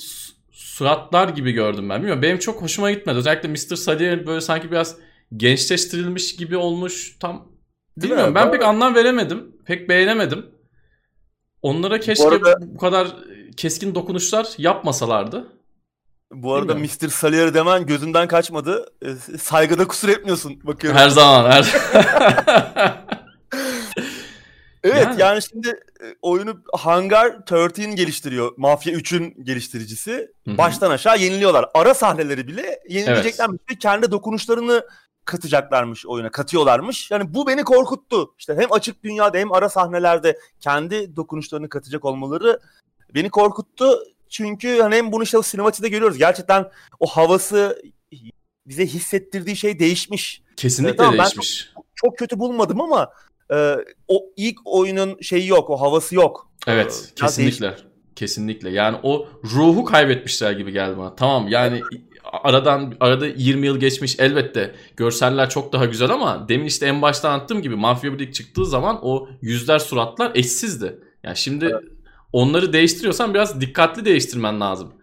suratlar gibi gördüm ben. Bilmiyorum benim çok hoşuma gitmedi. Özellikle Mr. Salieri böyle sanki biraz gençleştirilmiş gibi olmuş. Tam bilmiyorum mi? ben pek anlam veremedim. Pek beğenemedim. Onlara keşke bu, arada... bu kadar keskin dokunuşlar yapmasalardı. Bu arada Mr. Salieri demen gözünden kaçmadı. E, saygıda kusur etmiyorsun bakıyorum. Her zaman. Her... evet yani. yani şimdi e, oyunu Hangar 13 geliştiriyor. Mafya 3'ün geliştiricisi. Hı-hı. Baştan aşağı yeniliyorlar. Ara sahneleri bile yenileceklermiş. Evet. Kendi dokunuşlarını katacaklarmış oyuna, katıyorlarmış. Yani bu beni korkuttu. İşte hem açık dünyada hem ara sahnelerde kendi dokunuşlarını katacak olmaları beni korkuttu. Çünkü hani hem bunu işte sinematide görüyoruz. Gerçekten o havası bize hissettirdiği şey değişmiş. Kesinlikle tamam, değişmiş. Ben çok, çok kötü bulmadım ama e, o ilk oyunun şeyi yok, o havası yok. Evet, ee, kesinlikle. Değişmiş. Kesinlikle. Yani o ruhu kaybetmişler gibi geldi bana. Tamam yani aradan arada 20 yıl geçmiş elbette görseller çok daha güzel ama demin işte en başta anlattığım gibi Mafya Birlik çıktığı zaman o yüzler suratlar eşsizdi. Yani şimdi evet. onları değiştiriyorsan biraz dikkatli değiştirmen lazım.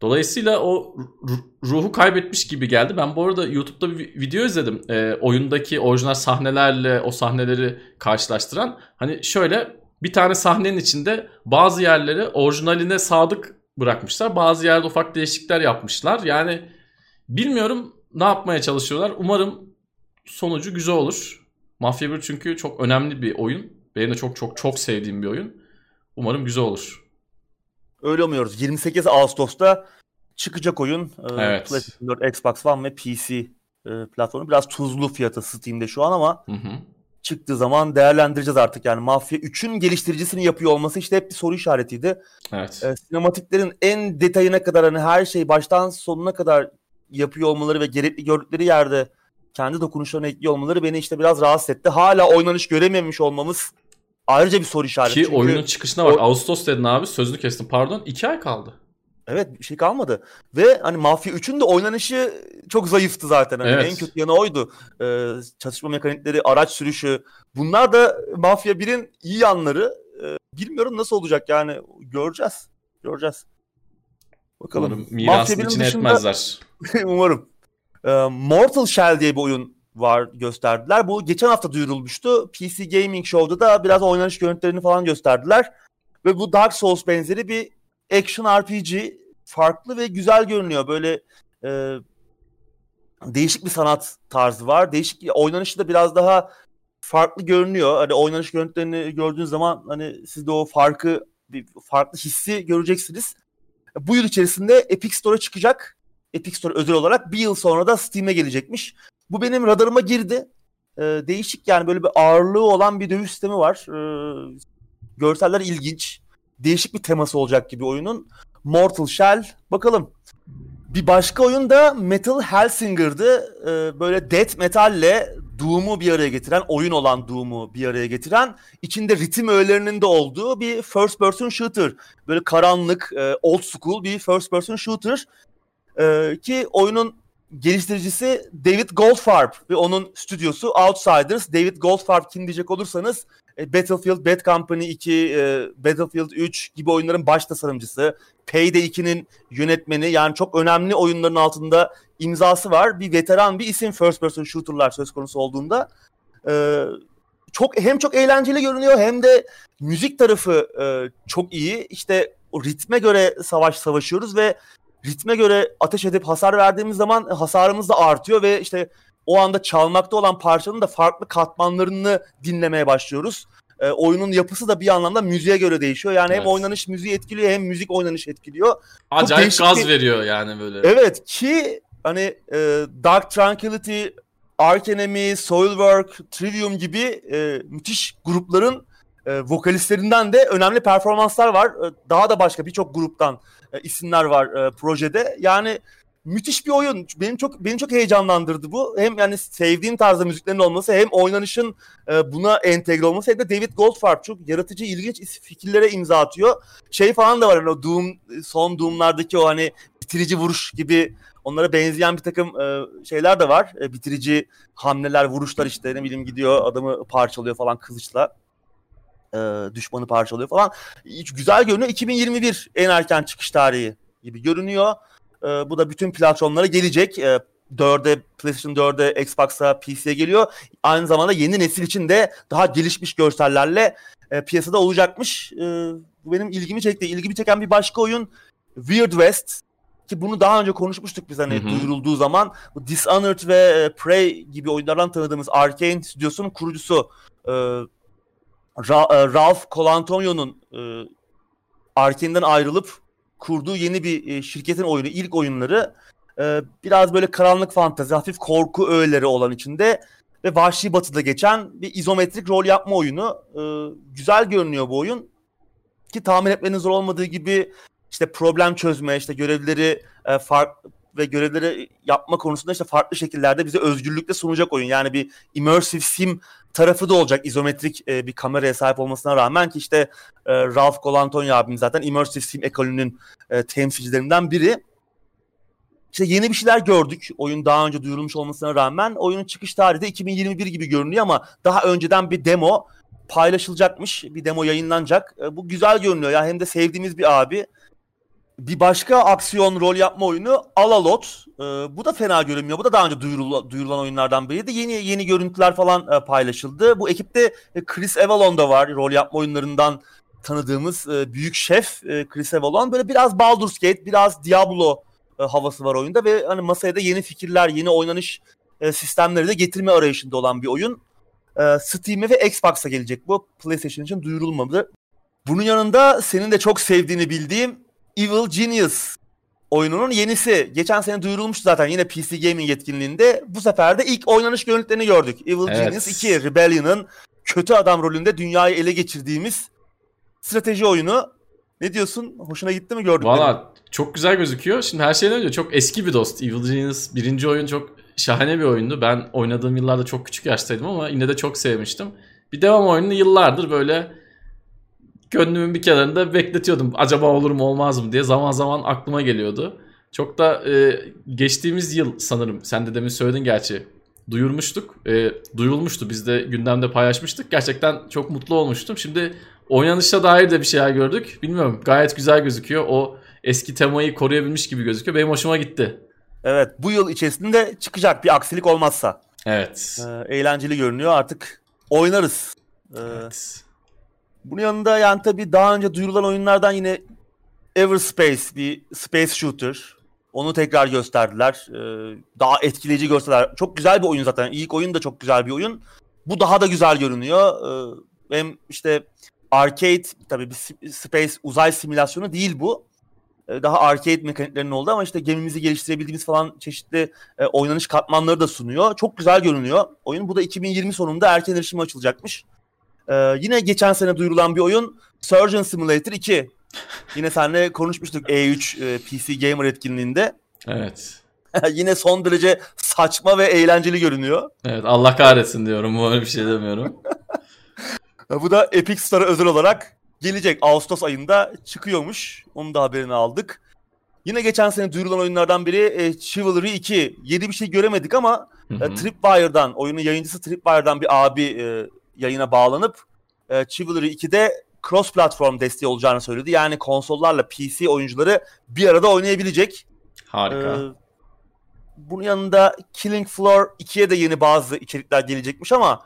Dolayısıyla o ruhu kaybetmiş gibi geldi. Ben bu arada YouTube'da bir video izledim. E, oyundaki orijinal sahnelerle o sahneleri karşılaştıran. Hani şöyle bir tane sahnenin içinde bazı yerleri orijinaline sadık bırakmışlar. Bazı yerde ufak değişiklikler yapmışlar. Yani bilmiyorum ne yapmaya çalışıyorlar. Umarım sonucu güzel olur. Mafia 1 çünkü çok önemli bir oyun. Benim de çok çok çok sevdiğim bir oyun. Umarım güzel olur. Öyle umuyoruz. 28 Ağustos'ta çıkacak oyun. Ee, evet. PlayStation 4, Xbox One ve PC e, platformu. Biraz tuzlu fiyatı Steam'de şu an ama hı hı çıktığı zaman değerlendireceğiz artık. Yani Mafya 3'ün geliştiricisini yapıyor olması işte hep bir soru işaretiydi. Evet. E, sinematiklerin en detayına kadar hani her şey baştan sonuna kadar yapıyor olmaları ve gerekli gördükleri yerde kendi dokunuşlarını ekliyor olmaları beni işte biraz rahatsız etti. Hala oynanış görememiş olmamız ayrıca bir soru işareti. Ki Çünkü oyunun çıkışına bak. O... Ağustos dedin abi sözünü kestim pardon. 2 ay kaldı. Evet bir şey kalmadı. Ve hani Mafya 3'ün de oynanışı çok zayıftı zaten. Hani evet. En kötü yanı oydu. Ee, çatışma mekanikleri, araç sürüşü. Bunlar da Mafya 1'in iyi yanları. Ee, bilmiyorum nasıl olacak yani. Göreceğiz. Göreceğiz. Bakalım. Umarım mirasın içine dışında... etmezler. umarım. Ee, Mortal Shell diye bir oyun var gösterdiler. Bu geçen hafta duyurulmuştu. PC Gaming Show'da da biraz oynanış görüntülerini falan gösterdiler. Ve bu Dark Souls benzeri bir action RPG farklı ve güzel görünüyor. Böyle e, değişik bir sanat tarzı var. Değişik oynanışı da biraz daha farklı görünüyor. Hani oynanış görüntülerini gördüğünüz zaman hani siz de o farkı bir farklı hissi göreceksiniz. Bu yıl içerisinde Epic Store'a çıkacak. Epic Store özel olarak bir yıl sonra da Steam'e gelecekmiş. Bu benim radarıma girdi. Ee, değişik yani böyle bir ağırlığı olan bir dövüş sistemi var. Ee, görseller ilginç değişik bir teması olacak gibi oyunun. Mortal Shell. Bakalım. Bir başka oyun da Metal Helsinger'dı. Ee, böyle death metalle Doom'u bir araya getiren, oyun olan Doom'u bir araya getiren, içinde ritim öğelerinin de olduğu bir first person shooter. Böyle karanlık, e, old school bir first person shooter. Ee, ki oyunun geliştiricisi David Goldfarb ve onun stüdyosu Outsiders. David Goldfarb kim diyecek olursanız Battlefield Bad Company 2, e, Battlefield 3 gibi oyunların baş tasarımcısı. Payday 2'nin yönetmeni yani çok önemli oyunların altında imzası var. Bir veteran bir isim first person shooter'lar söz konusu olduğunda. E, çok hem çok eğlenceli görünüyor hem de müzik tarafı çok iyi. İşte o ritme göre savaş savaşıyoruz ve ritme göre ateş edip hasar verdiğimiz zaman hasarımız da artıyor ve işte o anda çalmakta olan parçanın da farklı katmanlarını dinlemeye başlıyoruz. E, oyunun yapısı da bir anlamda müziğe göre değişiyor. Yani evet. hem oynanış müziği etkiliyor hem müzik oynanış etkiliyor. Acayip gaz bir... veriyor yani böyle. Evet ki hani e, Dark Tranquility, Ark Enemy, Soilwork, Trivium gibi e, müthiş grupların e, vokalistlerinden de önemli performanslar var. E, daha da başka birçok gruptan e, isimler var e, projede. Yani müthiş bir oyun. Benim çok beni çok heyecanlandırdı bu. Hem yani sevdiğim tarzda müziklerin olması hem oynanışın e, buna entegre olması hem de David Goldfarb çok yaratıcı, ilginç fikirlere imza atıyor. Şey falan da var hani o Doom son Doom'lardaki o hani bitirici vuruş gibi onlara benzeyen bir takım e, şeyler de var. E, bitirici hamleler, vuruşlar işte ne bileyim gidiyor adamı parçalıyor falan kılıçla. E, düşmanı parçalıyor falan. Hiç güzel görünüyor. 2021 en erken çıkış tarihi gibi görünüyor. E, bu da bütün platformlara gelecek. E, 4'e, PlayStation 4'e, Xbox'a, PC'ye geliyor. Aynı zamanda yeni nesil için de daha gelişmiş görsellerle e, piyasada olacakmış. E, bu benim ilgimi çekti. İlgimi çeken bir başka oyun Weird West ki bunu daha önce konuşmuştuk biz hani hı hı. duyurulduğu zaman. Bu Dishonored ve e, Prey gibi oyunlardan tanıdığımız Arkane stüdyosunun kurucusu e, Ra- e, Ralph Colantonio'nun e, Arkane'den ayrılıp kurduğu yeni bir e, şirketin oyunu, ilk oyunları e, biraz böyle karanlık fantezi, hafif korku öğeleri olan içinde ve vahşi batıda geçen bir izometrik rol yapma oyunu. E, güzel görünüyor bu oyun. Ki tahmin etmenin zor olmadığı gibi işte problem çözme, işte görevleri e, fark ve görevleri yapma konusunda işte farklı şekillerde bize özgürlükle sunacak oyun. Yani bir immersive sim tarafı da olacak izometrik e, bir kameraya sahip olmasına rağmen ki işte e, Ralph Colantonio abim zaten immersive sim ekolünün e, temsilcilerinden biri. İşte yeni bir şeyler gördük. Oyun daha önce duyurulmuş olmasına rağmen oyunun çıkış tarihi de 2021 gibi görünüyor ama daha önceden bir demo paylaşılacakmış. Bir demo yayınlanacak. E, bu güzel görünüyor ya hem de sevdiğimiz bir abi. Bir başka aksiyon rol yapma oyunu Alalot. Ee, bu da fena görünmüyor. Bu da daha önce duyurul, duyurulan oyunlardan biriydi. Yeni yeni görüntüler falan e, paylaşıldı. Bu ekipte e, Chris Avalon da var. Rol yapma oyunlarından tanıdığımız e, büyük şef e, Chris Avalon. Böyle biraz Baldur's Gate, biraz Diablo e, havası var oyunda ve hani masaya da yeni fikirler, yeni oynanış e, sistemleri de getirme arayışında olan bir oyun. E, Steam'e ve Xbox'a gelecek bu. PlayStation için duyurulmadı. Bunun yanında senin de çok sevdiğini bildiğim Evil Genius oyununun yenisi. Geçen sene duyurulmuştu zaten yine PC Gaming yetkinliğinde. Bu sefer de ilk oynanış görüntülerini gördük. Evil evet. Genius 2 Rebellion'ın kötü adam rolünde dünyayı ele geçirdiğimiz strateji oyunu. Ne diyorsun? Hoşuna gitti mi gördük? Valla çok güzel gözüküyor. Şimdi her şeyden önce çok eski bir dost. Evil Genius birinci oyun çok şahane bir oyundu. Ben oynadığım yıllarda çok küçük yaştaydım ama yine de çok sevmiştim. Bir devam oyununu yıllardır böyle gönlümün bir kenarında bekletiyordum. Acaba olur mu olmaz mı diye zaman zaman aklıma geliyordu. Çok da e, geçtiğimiz yıl sanırım sen de demin söyledin gerçi duyurmuştuk. E, duyulmuştu biz de gündemde paylaşmıştık. Gerçekten çok mutlu olmuştum. Şimdi oynanışa dair de bir şeyler gördük. Bilmiyorum gayet güzel gözüküyor. O eski temayı koruyabilmiş gibi gözüküyor. Benim hoşuma gitti. Evet bu yıl içerisinde çıkacak bir aksilik olmazsa. Evet. Ee, eğlenceli görünüyor artık oynarız. Ee, evet. Bunun yanında yani tabii daha önce duyurulan oyunlardan yine Everspace bir space shooter. Onu tekrar gösterdiler. Ee, daha etkileyici gösterdiler. Çok güzel bir oyun zaten. İlk oyun da çok güzel bir oyun. Bu daha da güzel görünüyor. Ee, hem işte arcade tabii bir space uzay simülasyonu değil bu. Ee, daha arcade mekaniklerinin oldu ama işte gemimizi geliştirebildiğimiz falan çeşitli e, oynanış katmanları da sunuyor. Çok güzel görünüyor oyun. Bu da 2020 sonunda erken erişime açılacakmış. Ee, yine geçen sene duyurulan bir oyun Surgeon Simulator 2. Yine seninle konuşmuştuk E3 e, PC Gamer etkinliğinde. Evet. yine son derece saçma ve eğlenceli görünüyor. Evet Allah kahretsin diyorum. Bu bir şey demiyorum. Bu da Epic Store'a özel olarak gelecek. Ağustos ayında çıkıyormuş. Onun da haberini aldık. Yine geçen sene duyurulan oyunlardan biri e, Chivalry 2. Yedi bir şey göremedik ama e, Tripwire'dan, oyunun yayıncısı Tripwire'dan bir abi e, yayına bağlanıp e, Chivalry 2'de cross platform desteği olacağını söyledi. Yani konsollarla PC oyuncuları bir arada oynayabilecek. Harika. Ee, bunun yanında Killing Floor 2'ye de yeni bazı içerikler gelecekmiş ama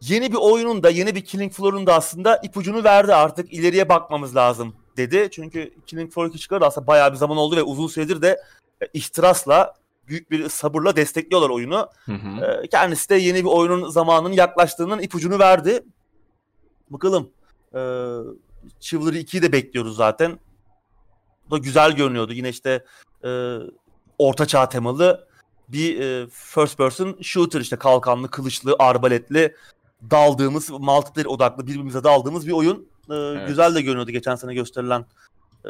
yeni bir oyunun da yeni bir Killing Floor'un da aslında ipucunu verdi artık ileriye bakmamız lazım dedi. Çünkü Killing Floor 2 çıkardı aslında bayağı bir zaman oldu ve uzun süredir de e, ihtirasla büyük bir sabırla destekliyorlar oyunu. Hı hı. Ee, kendisi de yeni bir oyunun zamanının yaklaştığının ipucunu verdi. Bakalım. Ee, Chivalry 2'yi de bekliyoruz zaten. Bu da güzel görünüyordu. Yine işte e, orta çağ temalı bir e, first person shooter işte kalkanlı, kılıçlı, arbaletli daldığımız, multiplayer odaklı birbirimize daldığımız bir oyun. Ee, evet. Güzel de görünüyordu geçen sene gösterilen e,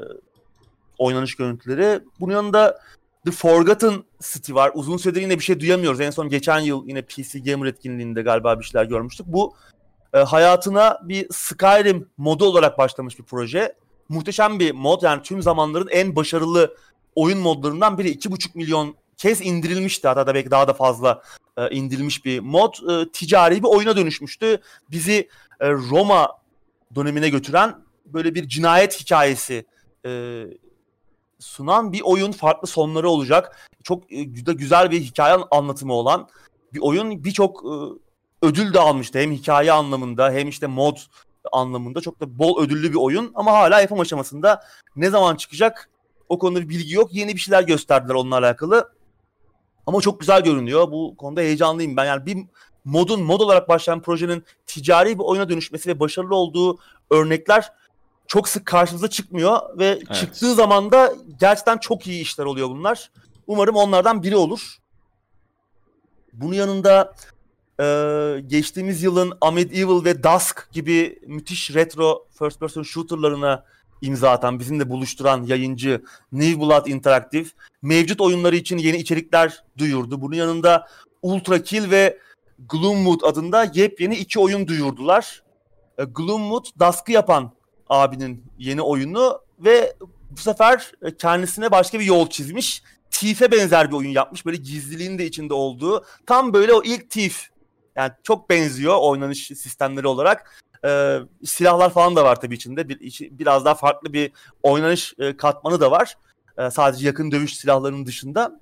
oynanış görüntüleri. Bunun yanında The Forgotten City var. Uzun süredir yine bir şey duyamıyoruz. En son geçen yıl yine PC Gamer etkinliğinde galiba bir şeyler görmüştük. Bu e, hayatına bir Skyrim modu olarak başlamış bir proje. Muhteşem bir mod. Yani tüm zamanların en başarılı oyun modlarından biri. 2,5 milyon kez indirilmişti. Hatta da belki daha da fazla e, indirilmiş bir mod. E, ticari bir oyuna dönüşmüştü. Bizi e, Roma dönemine götüren böyle bir cinayet hikayesi e, sunan bir oyun farklı sonları olacak. Çok e, güzel bir hikaye anlatımı olan bir oyun birçok e, ödül de almıştı. Hem hikaye anlamında hem işte mod anlamında çok da bol ödüllü bir oyun ama hala yapım aşamasında ne zaman çıkacak o konuda bir bilgi yok. Yeni bir şeyler gösterdiler onunla alakalı. Ama çok güzel görünüyor. Bu konuda heyecanlıyım ben. Yani bir modun mod olarak başlayan projenin ticari bir oyuna dönüşmesi ve başarılı olduğu örnekler çok sık karşımıza çıkmıyor ve evet. çıktığı zaman da gerçekten çok iyi işler oluyor bunlar. Umarım onlardan biri olur. Bunun yanında e, geçtiğimiz yılın Amid Evil ve Dusk gibi müthiş retro first person shooterlarına imza atan, bizimle buluşturan yayıncı New Blood Interactive mevcut oyunları için yeni içerikler duyurdu. Bunun yanında Ultra Kill ve Gloomwood adında yepyeni iki oyun duyurdular. E, Gloomwood Dusk'ı yapan abinin yeni oyunu ve bu sefer kendisine başka bir yol çizmiş. Thief'e benzer bir oyun yapmış. Böyle gizliliğin de içinde olduğu. Tam böyle o ilk Thief. Yani çok benziyor oynanış sistemleri olarak. Ee, silahlar falan da var tabii içinde. Bir, biraz daha farklı bir oynanış e, katmanı da var. Ee, sadece yakın dövüş silahlarının dışında.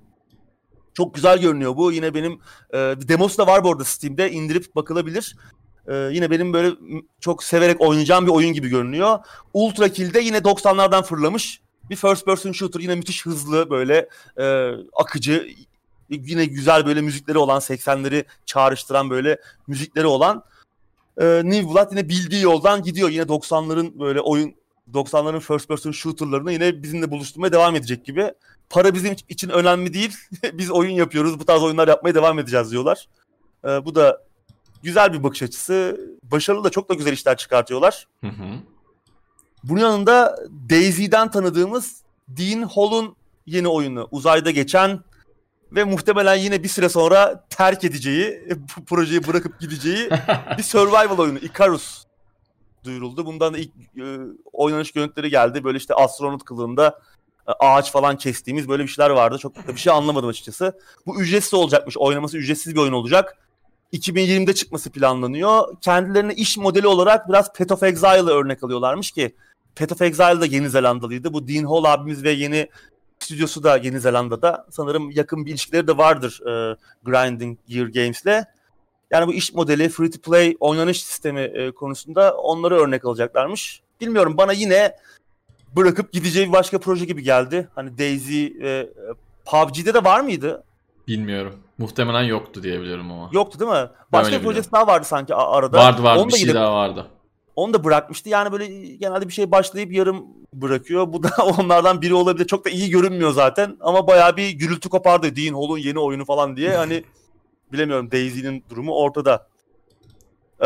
Çok güzel görünüyor bu. Yine benim e, demosu da var bu arada Steam'de. indirip bakılabilir. Ee, yine benim böyle çok severek oynayacağım bir oyun gibi görünüyor. Ultra Kill'de yine 90'lardan fırlamış bir first person shooter. Yine müthiş hızlı böyle e, akıcı yine güzel böyle müzikleri olan 80'leri çağrıştıran böyle müzikleri olan e, New Blood yine bildiği yoldan gidiyor. Yine 90'ların böyle oyun 90'ların first person shooter'larını yine bizimle buluşturmaya devam edecek gibi. Para bizim için önemli değil. Biz oyun yapıyoruz. Bu tarz oyunlar yapmaya devam edeceğiz diyorlar. E, bu da güzel bir bakış açısı. Başarılı da çok da güzel işler çıkartıyorlar. Hı hı. Bunun yanında Daisy'den tanıdığımız Dean Hall'un yeni oyunu. Uzayda geçen ve muhtemelen yine bir süre sonra terk edeceği, bu projeyi bırakıp gideceği bir survival oyunu. Icarus duyuruldu. Bundan da ilk e, oynanış görüntüleri geldi. Böyle işte astronot kılığında e, ağaç falan kestiğimiz böyle bir şeyler vardı. Çok da bir şey anlamadım açıkçası. Bu ücretsiz olacakmış. Oynaması ücretsiz bir oyun olacak. 2020'de çıkması planlanıyor. Kendilerine iş modeli olarak biraz Path of Exile'ı örnek alıyorlarmış ki Path of Exile da Yeni Zelandalıydı. Bu Dean Hall abimiz ve yeni stüdyosu da Yeni Zelanda'da. Sanırım yakın bir ilişkileri de vardır e, Grinding Gear Games'le. Yani bu iş modeli, free to play oynanış sistemi e, konusunda onları örnek alacaklarmış. Bilmiyorum bana yine bırakıp gideceği başka proje gibi geldi. Hani Daisy ve e, PUBG'de de var mıydı? Bilmiyorum. Muhtemelen yoktu diyebiliyorum ama. Yoktu değil mi? Başka bir projesi daha vardı sanki arada. Vardı vardı Onu bir şey daha vardı. Onu da bırakmıştı. Yani böyle genelde bir şey başlayıp yarım bırakıyor. Bu da onlardan biri olabilir. Çok da iyi görünmüyor zaten. Ama bayağı bir gürültü kopardı. Dean Hall'un yeni oyunu falan diye. Hani bilemiyorum Daisy'nin durumu ortada. Ee,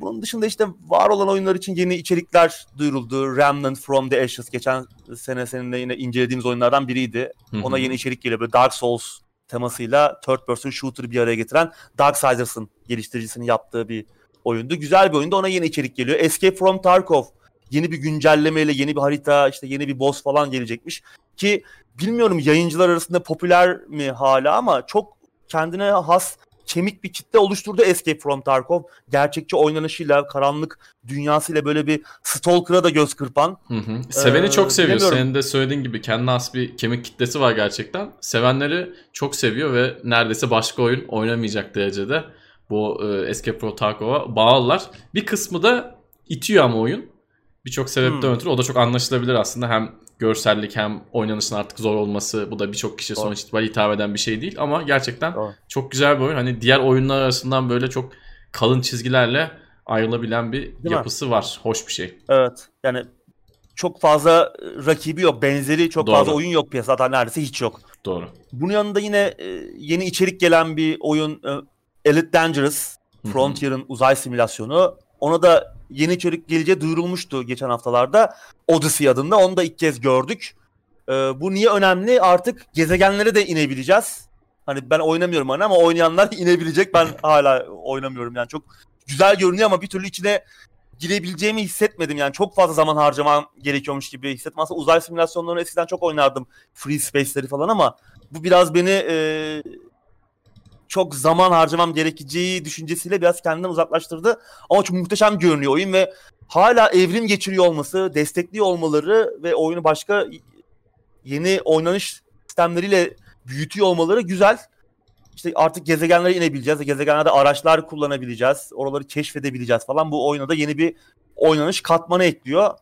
bunun dışında işte var olan oyunlar için yeni içerikler duyuruldu. Remnant from the Ashes geçen sene seninle yine incelediğimiz oyunlardan biriydi. Ona yeni içerik geliyor. Böyle Dark Souls temasıyla third person shooter bir araya getiren Darksiders'ın geliştiricisinin yaptığı bir oyundu. Güzel bir oyundu. Ona yeni içerik geliyor. Escape from Tarkov yeni bir güncellemeyle yeni bir harita işte yeni bir boss falan gelecekmiş. Ki bilmiyorum yayıncılar arasında popüler mi hala ama çok kendine has kemik bir kitle oluşturdu Escape from Tarkov. Gerçekçi oynanışıyla, karanlık dünyasıyla böyle bir Stalker'a da göz kırpan. Hı hı. Seveni ee, çok seviyor. Senin de söylediğin gibi kendine has bir kemik kitlesi var gerçekten. Sevenleri çok seviyor ve neredeyse başka oyun oynamayacak derecede bu e, Escape from Tarkov'a bağlılar. Bir kısmı da itiyor ama oyun. Birçok sebepten hmm. ötürü o da çok anlaşılabilir aslında. Hem görsellik hem oynanışın artık zor olması bu da birçok Doğru. sonuç itibariyle hitap eden bir şey değil ama gerçekten Doğru. çok güzel bir oyun. Hani diğer oyunlar arasından böyle çok kalın çizgilerle ayrılabilen bir değil yapısı mi? var. Hoş bir şey. Evet. Yani çok fazla rakibi yok. Benzeri çok Doğru. fazla oyun yok piyasada. Neredeyse hiç yok. Doğru. Bunun yanında yine e, yeni içerik gelen bir oyun e, Elite Dangerous. Frontier'ın uzay simülasyonu. Ona da yeni içerik geleceği duyurulmuştu geçen haftalarda. Odyssey adında. Onu da ilk kez gördük. Ee, bu niye önemli? Artık gezegenlere de inebileceğiz. Hani ben oynamıyorum hani ama oynayanlar inebilecek. Ben hala oynamıyorum yani çok güzel görünüyor ama bir türlü içine girebileceğimi hissetmedim. Yani çok fazla zaman harcamam gerekiyormuş gibi hissettim. Aslında uzay simülasyonlarını eskiden çok oynardım. Free Space'leri falan ama bu biraz beni e, çok zaman harcamam gerekeceği düşüncesiyle biraz kendinden uzaklaştırdı. Ama çok muhteşem görünüyor oyun ve hala evrim geçiriyor olması, destekliyor olmaları ve oyunu başka yeni oynanış sistemleriyle büyütüyor olmaları güzel. İşte artık gezegenlere inebileceğiz. Gezegenlerde araçlar kullanabileceğiz. Oraları keşfedebileceğiz falan. Bu oyuna da yeni bir oynanış katmanı ekliyor.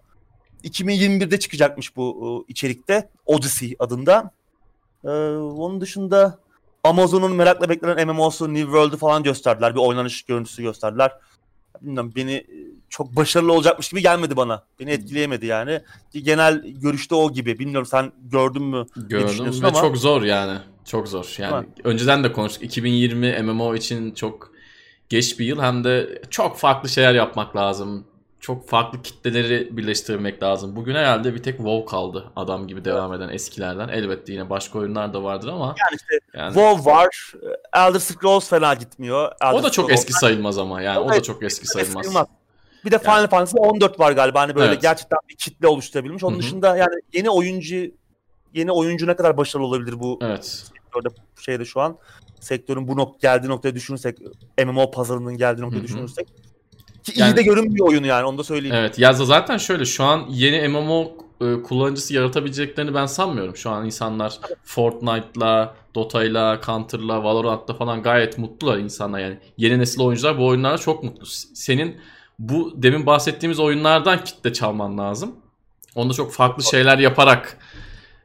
2021'de çıkacakmış bu e, içerikte. Odyssey adında. Ee, onun dışında Amazon'un merakla beklenen MMO'su New World'u falan gösterdiler. Bir oynanış görüntüsü gösterdiler. Bilmiyorum beni e, çok başarılı olacakmış gibi gelmedi bana. Beni etkileyemedi yani. Genel görüşte o gibi. Bilmiyorum sen gördün mü? Gördüm ve ama... çok zor yani. Çok zor. Yani ha. önceden de konuştuk. 2020 MMO için çok geç bir yıl hem de çok farklı şeyler yapmak lazım. Çok farklı kitleleri birleştirmek lazım. Bugün herhalde bir tek WoW kaldı adam gibi devam eden eskilerden. Elbette yine başka oyunlar da vardır ama. Yani işte yani... WoW var. Elder Scrolls fena gitmiyor. Elder o da çok Scrolls eski sayılmaz ama yani o, o da çok eski sayılmaz. sayılmaz. Bir de Final yani. Fantasy 14 var galiba hani böyle evet. gerçekten bir kitle oluşturabilmiş. Onun Hı-hı. dışında yani yeni oyuncu yeni oyuncu ne kadar başarılı olabilir bu evet. sektörde şeyde şu an sektörün bu nok geldiği noktaya düşünürsek MMO pazarının geldiği noktaya Hı-hı. düşünürsek ki yani, iyi de görünmüyor oyunu yani onu da söyleyeyim. Evet ya zaten şöyle şu an yeni MMO e, kullanıcısı yaratabileceklerini ben sanmıyorum. Şu an insanlar Fortnite'la, Dota'yla, Counter'la, Valorant'la falan gayet mutlular insanlar yani. Yeni nesil oyuncular bu oyunlarla çok mutlu. Senin bu demin bahsettiğimiz oyunlardan kitle çalman lazım. Onda çok farklı şeyler yaparak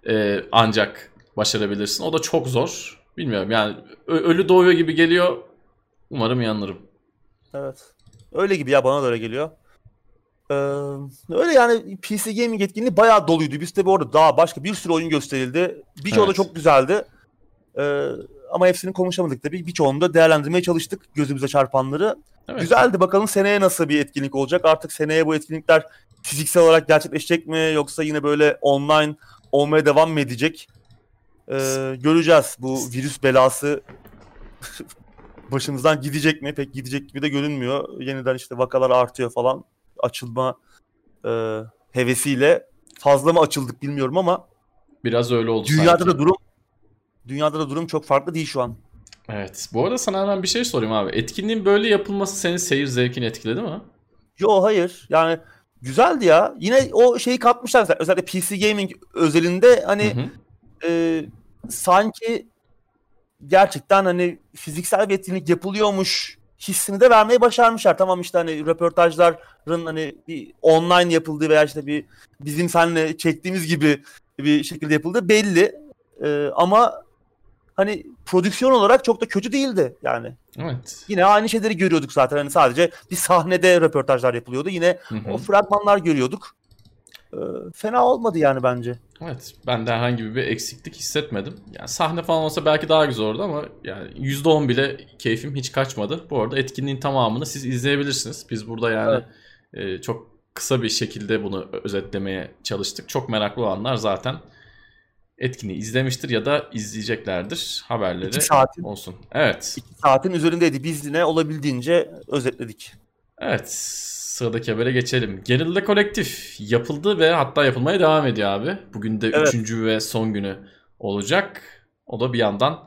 e, ancak başarabilirsin. O da çok zor. Bilmiyorum yani ölü doğuyor gibi geliyor. Umarım yanılırım. Evet. Öyle gibi ya bana da öyle geliyor. Ee, öyle yani PC Gaming etkinliği bayağı doluydu. Biz de bu arada daha başka bir sürü oyun gösterildi. Birçoğu evet. da çok güzeldi. Ee, ama hepsini konuşamadık tabii. Birçoğunu da değerlendirmeye çalıştık gözümüze çarpanları. Evet. Güzeldi. Bakalım seneye nasıl bir etkinlik olacak. Artık seneye bu etkinlikler fiziksel olarak gerçekleşecek mi yoksa yine böyle online olmaya devam mı edecek? Ee, göreceğiz. Bu virüs belası başımızdan gidecek mi? Pek gidecek gibi de görünmüyor. Yeniden işte vakalar artıyor falan. Açılma e, hevesiyle fazla mı açıldık bilmiyorum ama biraz öyle oldu Dünyada sanki. da durum dünyada da durum çok farklı değil şu an. Evet. Bu arada sana hemen bir şey sorayım abi. Etkinliğin böyle yapılması senin seyir zevkini etkiledi mi? Yo hayır. Yani güzeldi ya. Yine o şeyi katmışlar mesela. Özellikle PC Gaming özelinde hani hı hı. E, sanki gerçekten hani fiziksel bir etkinlik yapılıyormuş hissini de vermeyi başarmışlar. Tamam işte hani röportajların hani bir online yapıldığı veya işte bir bizim seninle çektiğimiz gibi bir şekilde yapıldığı belli. Ee, ama hani prodüksiyon olarak çok da kötü değildi yani. Evet. Yine aynı şeyleri görüyorduk zaten. Hani sadece bir sahnede röportajlar yapılıyordu. Yine hı hı. o fragmanlar görüyorduk. Ee, fena olmadı yani bence. Evet. Ben de herhangi bir eksiklik hissetmedim. Yani sahne falan olsa belki daha güzel olurdu ama yani %10 bile keyfim hiç kaçmadı. Bu arada etkinliğin tamamını siz izleyebilirsiniz. Biz burada yani evet. e, çok kısa bir şekilde bunu özetlemeye çalıştık. Çok meraklı olanlar zaten etkinliği izlemiştir ya da izleyeceklerdir. Haberleri İki saatin, olsun. Evet. İki saatin üzerindeydi. Biz yine olabildiğince özetledik. Evet. Sıradaki habere geçelim. Gerilla Kolektif yapıldı ve hatta yapılmaya devam ediyor abi. Bugün de evet. üçüncü ve son günü olacak. O da bir yandan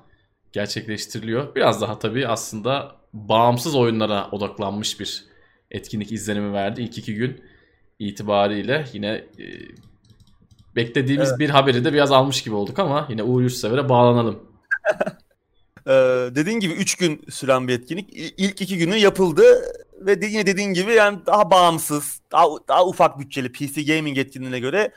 gerçekleştiriliyor. Biraz daha tabii aslında bağımsız oyunlara odaklanmış bir etkinlik izlenimi verdi. İlk iki gün itibariyle yine e, beklediğimiz evet. bir haberi de biraz almış gibi olduk ama yine Uğur Yurtsever'e bağlanalım. ee, dediğin gibi 3 gün süren bir etkinlik. İlk iki günü yapıldı ve de, yine dediğin gibi yani daha bağımsız, daha, daha ufak bütçeli PC Gaming etkinliğine göre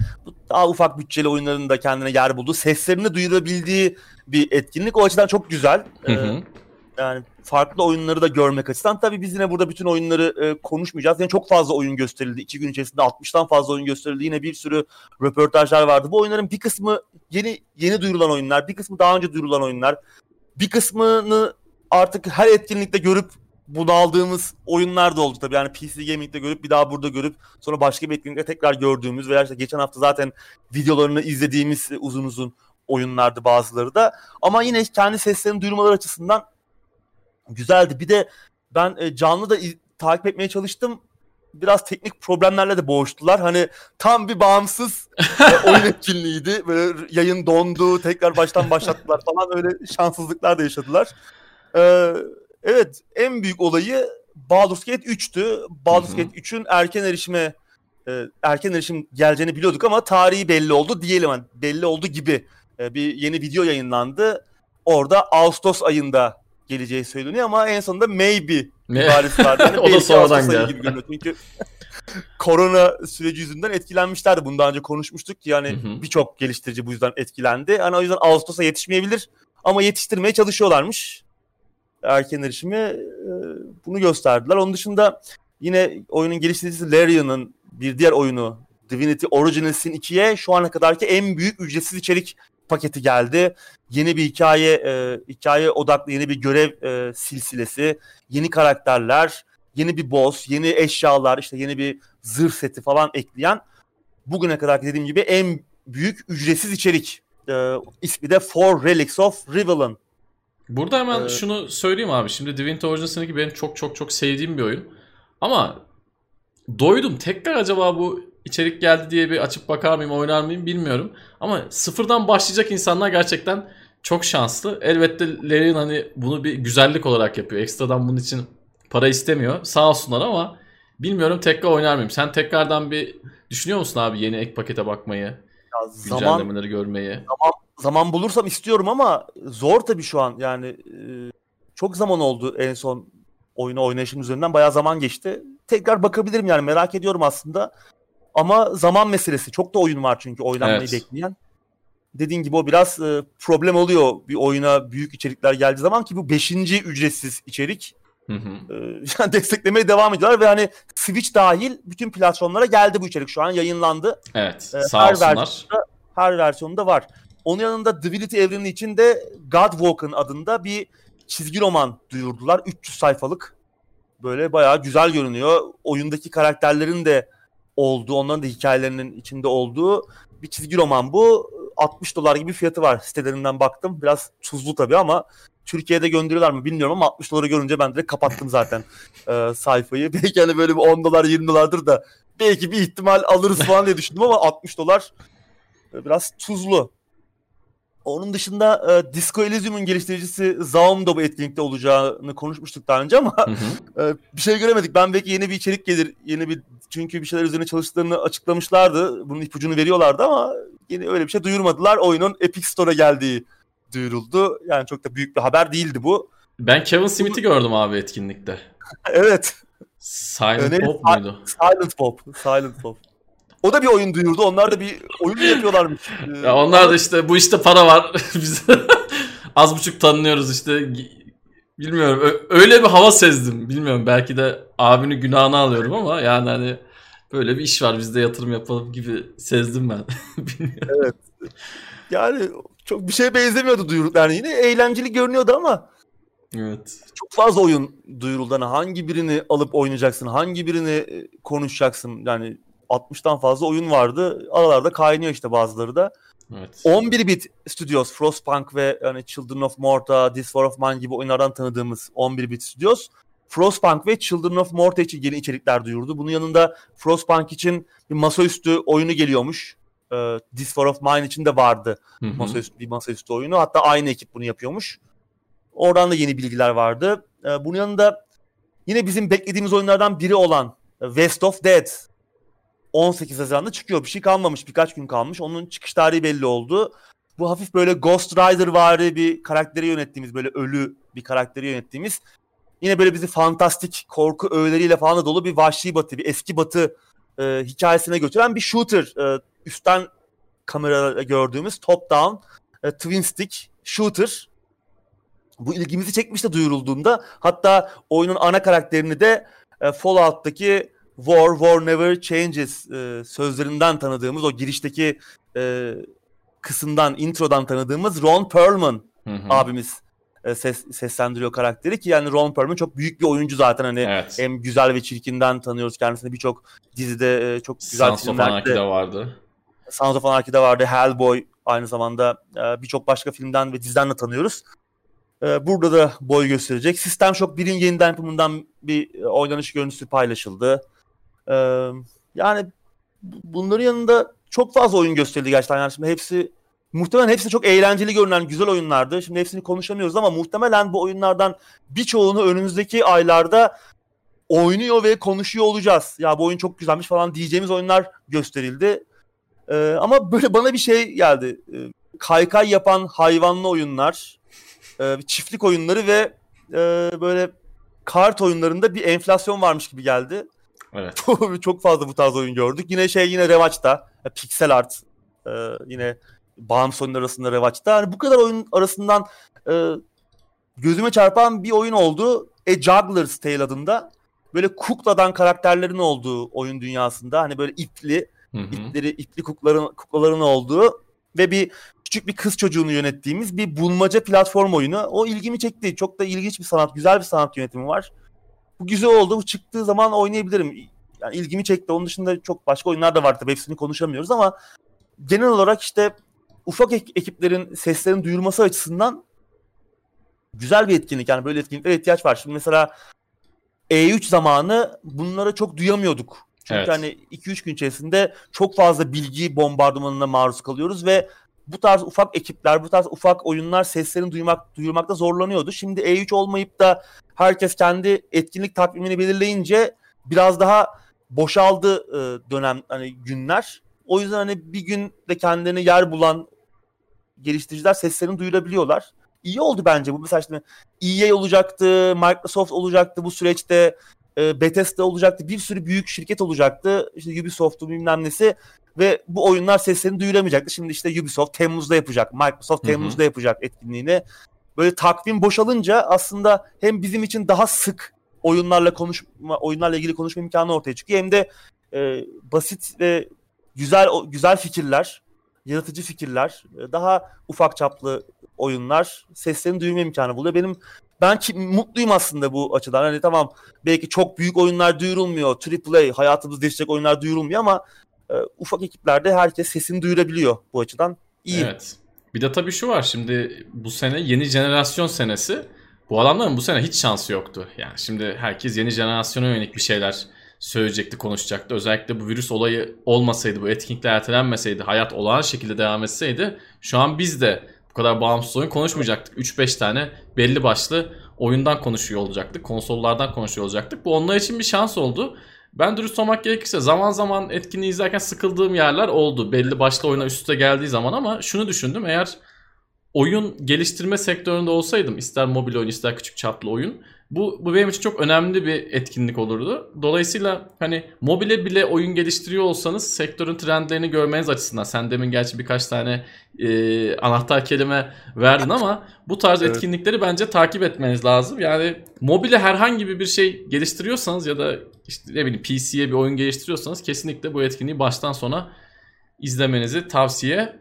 daha ufak bütçeli oyunların da kendine yer bulduğu, seslerini duyurabildiği bir etkinlik. O açıdan çok güzel. Hı hı. Ee, yani farklı oyunları da görmek açısından. Tabii biz yine burada bütün oyunları e, konuşmayacağız. Yani çok fazla oyun gösterildi. İki gün içerisinde 60'tan fazla oyun gösterildi. Yine bir sürü röportajlar vardı. Bu oyunların bir kısmı yeni yeni duyurulan oyunlar. Bir kısmı daha önce duyurulan oyunlar. Bir kısmını artık her etkinlikte görüp bunu aldığımız oyunlar da oldu tabii. Yani PC Gaming'de görüp bir daha burada görüp sonra başka bir etkinlikte tekrar gördüğümüz veya işte geçen hafta zaten videolarını izlediğimiz uzun uzun oyunlardı bazıları da. Ama yine kendi seslerini duyurmaları açısından güzeldi. Bir de ben e, canlı da takip etmeye çalıştım. Biraz teknik problemlerle de boğuştular. Hani tam bir bağımsız e, oyun etkinliğiydi. Böyle yayın dondu, tekrar baştan başlattılar falan öyle şanssızlıklar da yaşadılar. Ee, evet en büyük olayı Baldur's Gate 3'tü. Baldur's Gate 3'ün erken erişime e, erken erişim geleceğini biliyorduk ama tarihi belli oldu diyelim. Yani belli oldu gibi e, bir yeni video yayınlandı. Orada Ağustos ayında geleceği söyleniyor ama en sonunda maybe ibaresi vardı. Yani o da sonradan geldi. Gibi görünüyor. Çünkü korona süreci yüzünden etkilenmişlerdi. Bunu daha önce konuşmuştuk ki yani birçok geliştirici bu yüzden etkilendi. Yani o yüzden Ağustos'a yetişmeyebilir ama yetiştirmeye çalışıyorlarmış. Erken erişimi e, bunu gösterdiler. Onun dışında yine oyunun geliştiricisi Larian'ın bir diğer oyunu Divinity Original Sin 2'ye şu ana kadarki en büyük ücretsiz içerik paketi geldi. Yeni bir hikaye e, hikaye odaklı yeni bir görev e, silsilesi, yeni karakterler, yeni bir boss, yeni eşyalar, işte yeni bir zırh seti falan ekleyen bugüne kadar dediğim gibi en büyük ücretsiz içerik. E, ismi de Four Relics of Rivelin. Burada hemen ee, şunu söyleyeyim abi. Şimdi Divinity Original Sin 2 benim çok çok çok sevdiğim bir oyun. Ama doydum. Tekrar acaba bu içerik geldi diye bir açıp bakar mıyım oynar mıyım bilmiyorum. Ama sıfırdan başlayacak insanlar gerçekten çok şanslı. Elbette Larian hani bunu bir güzellik olarak yapıyor. Ekstradan bunun için para istemiyor. Sağ olsunlar ama bilmiyorum tekrar oynar mıyım? Sen tekrardan bir düşünüyor musun abi yeni ek pakete bakmayı? Ya zaman, görmeyi? Zaman, zaman bulursam istiyorum ama zor tabii şu an. Yani e, çok zaman oldu en son oyunu oynayışım üzerinden bayağı zaman geçti. Tekrar bakabilirim yani merak ediyorum aslında. Ama zaman meselesi. Çok da oyun var çünkü oynanmayı evet. bekleyen. Dediğin gibi o biraz e, problem oluyor bir oyuna büyük içerikler geldiği zaman ki bu beşinci ücretsiz içerik. Hı hı. E, desteklemeye devam ediyorlar ve hani Switch dahil bütün platformlara geldi bu içerik şu an yayınlandı. Evet e, sağ her olsunlar. Versiyonda, her versiyonunda var. Onun yanında Divinity evreni içinde Godwalk'ın adında bir çizgi roman duyurdular. 300 sayfalık. Böyle bayağı güzel görünüyor. Oyundaki karakterlerin de olduğu, onların da hikayelerinin içinde olduğu bir çizgi roman bu. 60 dolar gibi fiyatı var sitelerinden baktım. Biraz tuzlu tabii ama Türkiye'de gönderiyorlar mı bilmiyorum ama 60 doları görünce ben direkt kapattım zaten e, sayfayı. Belki hani böyle bir 10 dolar 20 dolardır da belki bir ihtimal alırız falan diye düşündüm ama 60 dolar biraz tuzlu. Onun dışında e, Disco Elysium'un geliştiricisi Zaum da bu etkinlikte olacağını konuşmuştuk daha önce ama hı hı. E, bir şey göremedik. Ben belki yeni bir içerik gelir, yeni bir çünkü bir şeyler üzerine çalıştıklarını açıklamışlardı. Bunun ipucunu veriyorlardı ama yeni öyle bir şey duyurmadılar. Oyunun Epic Store'a geldiği duyuruldu. Yani çok da büyük bir haber değildi bu. Ben Kevin Smith'i gördüm abi etkinlikte. evet. Silent Önemli, Bob muydu? Silent Bob. Silent Bob. O da bir oyun duyurdu. Onlar da bir oyun yapıyorlarmış. ya onlar da işte bu işte para var. Biz az buçuk tanınıyoruz işte. Bilmiyorum. Öyle bir hava sezdim. Bilmiyorum. Belki de abini günahını alıyorum ama yani hani böyle bir iş var. Biz de yatırım yapalım gibi sezdim ben. evet. Yani çok bir şeye benzemiyordu duyuruklar. Yani yine eğlenceli görünüyordu ama Evet. Çok fazla oyun duyuruldu. Hani hangi birini alıp oynayacaksın, hangi birini konuşacaksın. Yani 60'tan fazla oyun vardı. Aralarda kaynıyor işte bazıları da. Evet. 11 bit Studios, Frostpunk ve hani Children of Morta, This War of Mine gibi oyunlardan tanıdığımız 11 bit Studios Frostpunk ve Children of Morta için yeni içerikler duyurdu. Bunun yanında Frostpunk için bir masaüstü oyunu geliyormuş. Ee, This War of Mine için de vardı masaüstü bir masaüstü oyunu. Hatta aynı ekip bunu yapıyormuş. Oradan da yeni bilgiler vardı. Ee, bunun yanında yine bizim beklediğimiz oyunlardan biri olan West of Dead 18 Haziran'da çıkıyor. Bir şey kalmamış. Birkaç gün kalmış. Onun çıkış tarihi belli oldu. Bu hafif böyle Ghost Rider vari bir karakteri yönettiğimiz böyle ölü bir karakteri yönettiğimiz yine böyle bizi fantastik korku öğeleriyle falan da dolu bir vahşi batı, bir eski batı e, hikayesine götüren bir shooter. E, üstten kamera gördüğümüz top down e, twin stick shooter. Bu ilgimizi çekmişti duyurulduğunda. Hatta oyunun ana karakterini de e, Fallout'taki War, War Never Changes e, sözlerinden tanıdığımız o girişteki e, kısımdan, introdan tanıdığımız Ron Perlman hı hı. abimiz e, ses, seslendiriyor karakteri ki yani Ron Perlman çok büyük bir oyuncu zaten hani Evet. hem güzel ve çirkinden tanıyoruz kendisini birçok dizide e, çok güzel Sons of filmlerde Anarchy'de vardı. Sons of Anarchy'de vardı Hellboy aynı zamanda e, birçok başka filmden ve diziden de tanıyoruz. E, burada da boy gösterecek. System Shock 1'in yeniden yapımından bir e, oynanış görüntüsü paylaşıldı. E, yani bu- bunların yanında çok fazla oyun gösterildi gerçekten. Yani şimdi hepsi muhtemelen hepsi çok eğlenceli görünen güzel oyunlardı. Şimdi hepsini konuşamıyoruz ama muhtemelen bu oyunlardan birçoğunu önümüzdeki aylarda oynuyor ve konuşuyor olacağız. Ya bu oyun çok güzelmiş falan diyeceğimiz oyunlar gösterildi. Ee, ama böyle bana bir şey geldi. Ee, kaykay yapan hayvanlı oyunlar, e, çiftlik oyunları ve e, böyle kart oyunlarında bir enflasyon varmış gibi geldi. Evet. çok fazla bu tarz oyun gördük. Yine şey yine revaçta. e, Pixel art e, yine bağımsız oyunlar arasında revaçta. Hani bu kadar oyun arasından e, gözüme çarpan bir oyun oldu. A Juggler's Tale adında. Böyle kukladan karakterlerin olduğu oyun dünyasında. Hani böyle ipli, Hı hı. ipleri, ipli kuklaların, kuklaların olduğu ve bir küçük bir kız çocuğunu yönettiğimiz bir bulmaca platform oyunu. O ilgimi çekti. Çok da ilginç bir sanat, güzel bir sanat yönetimi var. Bu güzel oldu. Bu çıktığı zaman oynayabilirim. Yani ilgimi çekti. Onun dışında çok başka oyunlar da var tabii. Hepsini konuşamıyoruz ama genel olarak işte ufak ek- ekiplerin seslerini duyurması açısından güzel bir etkinlik. Yani böyle etkinliklere ihtiyaç var. Şimdi mesela E3 zamanı bunları çok duyamıyorduk. Çünkü Evet. hani 2-3 gün içerisinde çok fazla bilgi bombardımanına maruz kalıyoruz ve bu tarz ufak ekipler, bu tarz ufak oyunlar seslerini duymak duyurmakta zorlanıyordu. Şimdi E3 olmayıp da herkes kendi etkinlik takvimini belirleyince biraz daha boşaldı e, dönem hani günler. O yüzden hani bir gün de kendilerine yer bulan geliştiriciler seslerini duyurabiliyorlar. İyi oldu bence bu. Mesela işte EA olacaktı, Microsoft olacaktı bu süreçte, e, Bethesda olacaktı. Bir sürü büyük şirket olacaktı. İşte Ubisoft'un bilmem nesi ve bu oyunlar seslerini duyuramayacaktı. Şimdi işte Ubisoft Temmuz'da yapacak, Microsoft Hı hı. Temmuz'da yapacak etkinliğini. Böyle takvim boşalınca aslında hem bizim için daha sık oyunlarla konuşma, oyunlarla ilgili konuşma imkanı ortaya çıkıyor hem de e, basit ve güzel güzel fikirler, yaratıcı fikirler, e, daha ufak çaplı oyunlar seslerini duyurma imkanı buluyor. Benim ben ki, mutluyum aslında bu açıdan. Hani tamam belki çok büyük oyunlar duyurulmuyor. AAA hayatımızı değiştirecek oyunlar duyurulmuyor ama e, ufak ekiplerde herkes sesini duyurabiliyor bu açıdan. İyi. Evet. Bir de tabii şu var şimdi bu sene yeni jenerasyon senesi. Bu adamların bu sene hiç şansı yoktu. Yani şimdi herkes yeni jenerasyona yönelik bir şeyler söyleyecekti, konuşacaktı. Özellikle bu virüs olayı olmasaydı, bu etkinlikler ertelenmeseydi, hayat olağan şekilde devam etseydi şu an biz de kadar bağımsız oyun konuşmayacaktık. 3-5 tane belli başlı oyundan konuşuyor olacaktık. Konsollardan konuşuyor olacaktık. Bu onlar için bir şans oldu. Ben dürüst olmak gerekirse zaman zaman etkinliği izlerken sıkıldığım yerler oldu. Belli başlı oyuna üst üste geldiği zaman ama şunu düşündüm. Eğer oyun geliştirme sektöründe olsaydım ister mobil oyun ister küçük çaplı oyun bu, bu benim için çok önemli bir etkinlik olurdu. Dolayısıyla hani mobile bile oyun geliştiriyor olsanız sektörün trendlerini görmeniz açısından sen demin gerçi birkaç tane e, anahtar kelime verdin ama bu tarz Evet. etkinlikleri bence takip etmeniz lazım. Yani mobile herhangi bir şey geliştiriyorsanız ya da işte ne bileyim PC'ye bir oyun geliştiriyorsanız kesinlikle bu etkinliği baştan sona izlemenizi tavsiye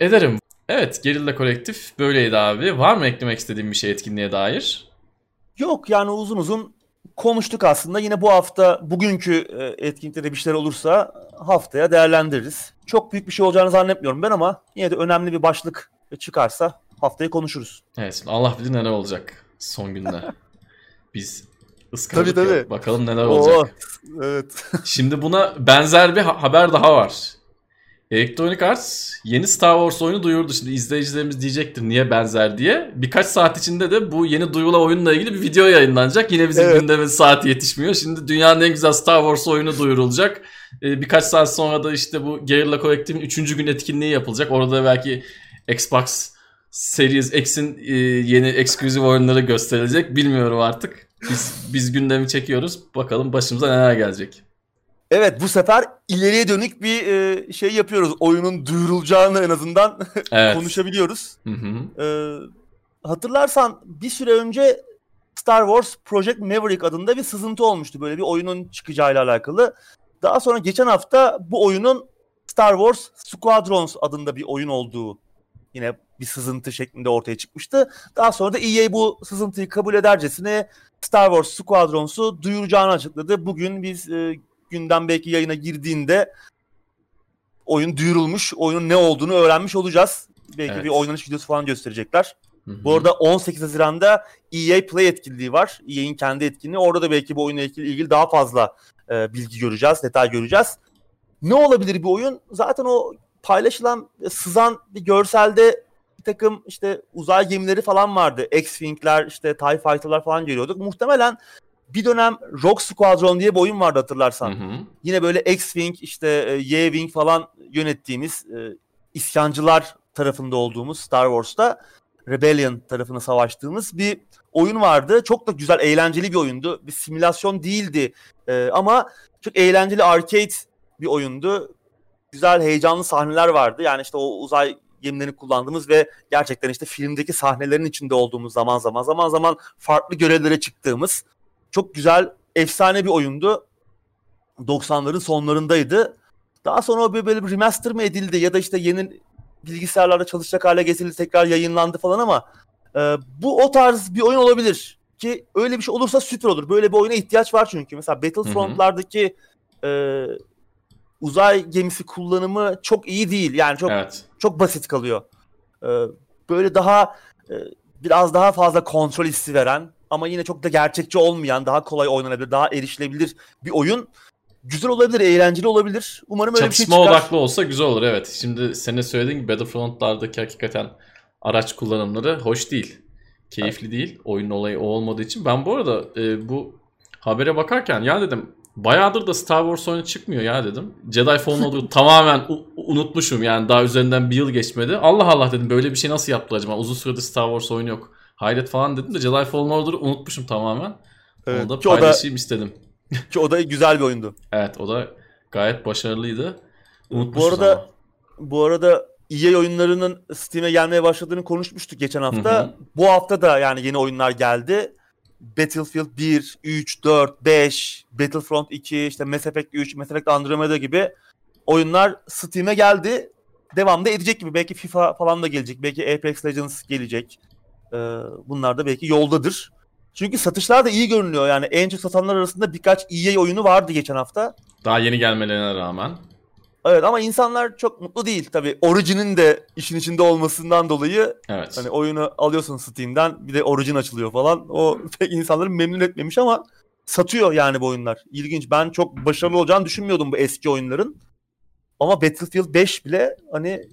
ederim. Evet Gerilla Kolektif böyleydi abi. Var mı eklemek istediğin bir şey etkinliğe dair? Yok yani uzun uzun konuştuk aslında. Yine bu hafta bugünkü e, etkinlikte de bir şeyler olursa haftaya değerlendiririz. Çok büyük bir şey olacağını zannetmiyorum ben ama yine de önemli bir başlık çıkarsa haftaya konuşuruz. Evet Allah bilir neler olacak son günde. Biz ıskaladık Tabii, tabii. Bakalım neler olacak. Oo, evet. Şimdi buna benzer bir ha- haber daha var. Electronic Arts yeni Star Wars oyunu duyurdu. Şimdi izleyicilerimiz diyecektir niye benzer diye. Birkaç saat içinde de bu yeni duyulan oyunla ilgili bir video yayınlanacak. Yine bizim Evet. gündemimiz saati yetişmiyor. Şimdi dünyanın en güzel Star Wars oyunu duyurulacak. Ee, birkaç saat sonra da işte bu Guerrilla Collective'in 3. gün etkinliği yapılacak. Orada belki Xbox Series X'in e, yeni eksklusif oyunları gösterilecek. Bilmiyorum artık. Biz biz gündemi çekiyoruz. Bakalım başımıza neler gelecek. Evet bu sefer ileriye dönük bir e, şey yapıyoruz. Oyunun duyurulacağını en azından Evet. konuşabiliyoruz. Hı hı. Ee, hatırlarsan bir süre önce Star Wars Project Maverick adında bir sızıntı olmuştu böyle bir oyunun çıkacağıyla alakalı. Daha sonra geçen hafta bu oyunun Star Wars Squadrons adında bir oyun olduğu yine bir sızıntı şeklinde ortaya çıkmıştı. Daha sonra da EA bu sızıntıyı kabul edercesine Star Wars Squadrons'u duyuracağını açıkladı. Bugün biz e, günden belki yayına girdiğinde oyun duyurulmuş, oyunun ne olduğunu öğrenmiş olacağız. Belki evet. bir oynanış videosu falan gösterecekler. Hı-hı. Bu arada 18 Haziran'da EA Play etkinliği var. EA'in kendi etkinliği. Orada da belki bu oyunla ilgili, ilgili daha fazla e, bilgi göreceğiz, detay göreceğiz. Ne olabilir bir oyun? Zaten o paylaşılan, sızan bir görselde bir takım işte uzay gemileri falan vardı. X-Wing'ler, işte TIE Fighter'lar falan görüyorduk. Muhtemelen bir dönem Rock Squadron diye bir oyun vardı hatırlarsan. Hı hı. Yine böyle X-Wing, işte e, Y-Wing falan yönettiğimiz e, isyancılar tarafında olduğumuz Star Wars'ta Rebellion tarafına savaştığımız bir oyun vardı. Çok da güzel, eğlenceli bir oyundu. Bir simülasyon değildi e, ama çok eğlenceli arcade bir oyundu. Güzel, heyecanlı sahneler vardı. Yani işte o uzay gemilerini kullandığımız ve gerçekten işte filmdeki sahnelerin içinde olduğumuz zaman zaman zaman zaman farklı görevlere çıktığımız çok güzel, efsane bir oyundu. 90'ların sonlarındaydı. Daha sonra o böyle bir remaster mı edildi ya da işte yeni bilgisayarlarda çalışacak hale getirildi tekrar yayınlandı falan ama e, bu o tarz bir oyun olabilir ki öyle bir şey olursa süper olur. Böyle bir oyuna ihtiyaç var çünkü. Mesela Battlefront'lardaki e, uzay gemisi kullanımı çok iyi değil. Yani çok evet. çok basit kalıyor. E, böyle daha e, biraz daha fazla kontrol hissi veren ama yine çok da gerçekçi olmayan, daha kolay oynanabilir, daha erişilebilir bir oyun güzel olabilir, eğlenceli olabilir. Umarım öyle Çatışma bir şey çıkar. odaklı olsa güzel olur evet. Şimdi senin söylediğin gibi Battlefront'lardaki hakikaten araç kullanımları hoş değil. Keyifli evet. değil. Oyunun olayı o olmadığı için. Ben bu arada e, bu habere bakarken ya dedim bayağıdır da Star Wars oyunu çıkmıyor ya dedim. Jedi Fallen Order'ı tamamen unutmuşum yani daha üzerinden bir yıl geçmedi. Allah Allah dedim böyle bir şey nasıl yaptılar acaba? Uzun süredir Star Wars oyunu yok. Hayret falan dedim de Jedi Fallen Order'ı unutmuşum tamamen. Evet, Onu da paylaşayım da, istedim. Ki o da güzel bir oyundu. evet o da gayet başarılıydı. Bu arada ama. bu arada EA oyunlarının Steam'e gelmeye başladığını konuşmuştuk geçen hafta. Hı hı. Bu hafta da yani yeni oyunlar geldi. Battlefield 1, 3, 4, 5, Battlefront 2, işte Mass Effect 3, Mass Effect Andromeda gibi oyunlar Steam'e geldi. Devamda edecek gibi. Belki FIFA falan da gelecek. Belki Apex Legends gelecek. Ee, bunlar da belki yoldadır. Çünkü satışlar da iyi görünüyor. Yani en çok satanlar arasında birkaç EA oyunu vardı geçen hafta. Daha yeni gelmelerine rağmen. Evet ama insanlar çok mutlu değil tabii. Origin'in de işin içinde olmasından dolayı evet. hani oyunu alıyorsun Steam'den bir de Origin açılıyor falan. O pek insanları memnun etmemiş ama satıyor yani bu oyunlar. İlginç. Ben çok başarılı olacağını düşünmüyordum bu eski oyunların. Ama Battlefield 5 bile hani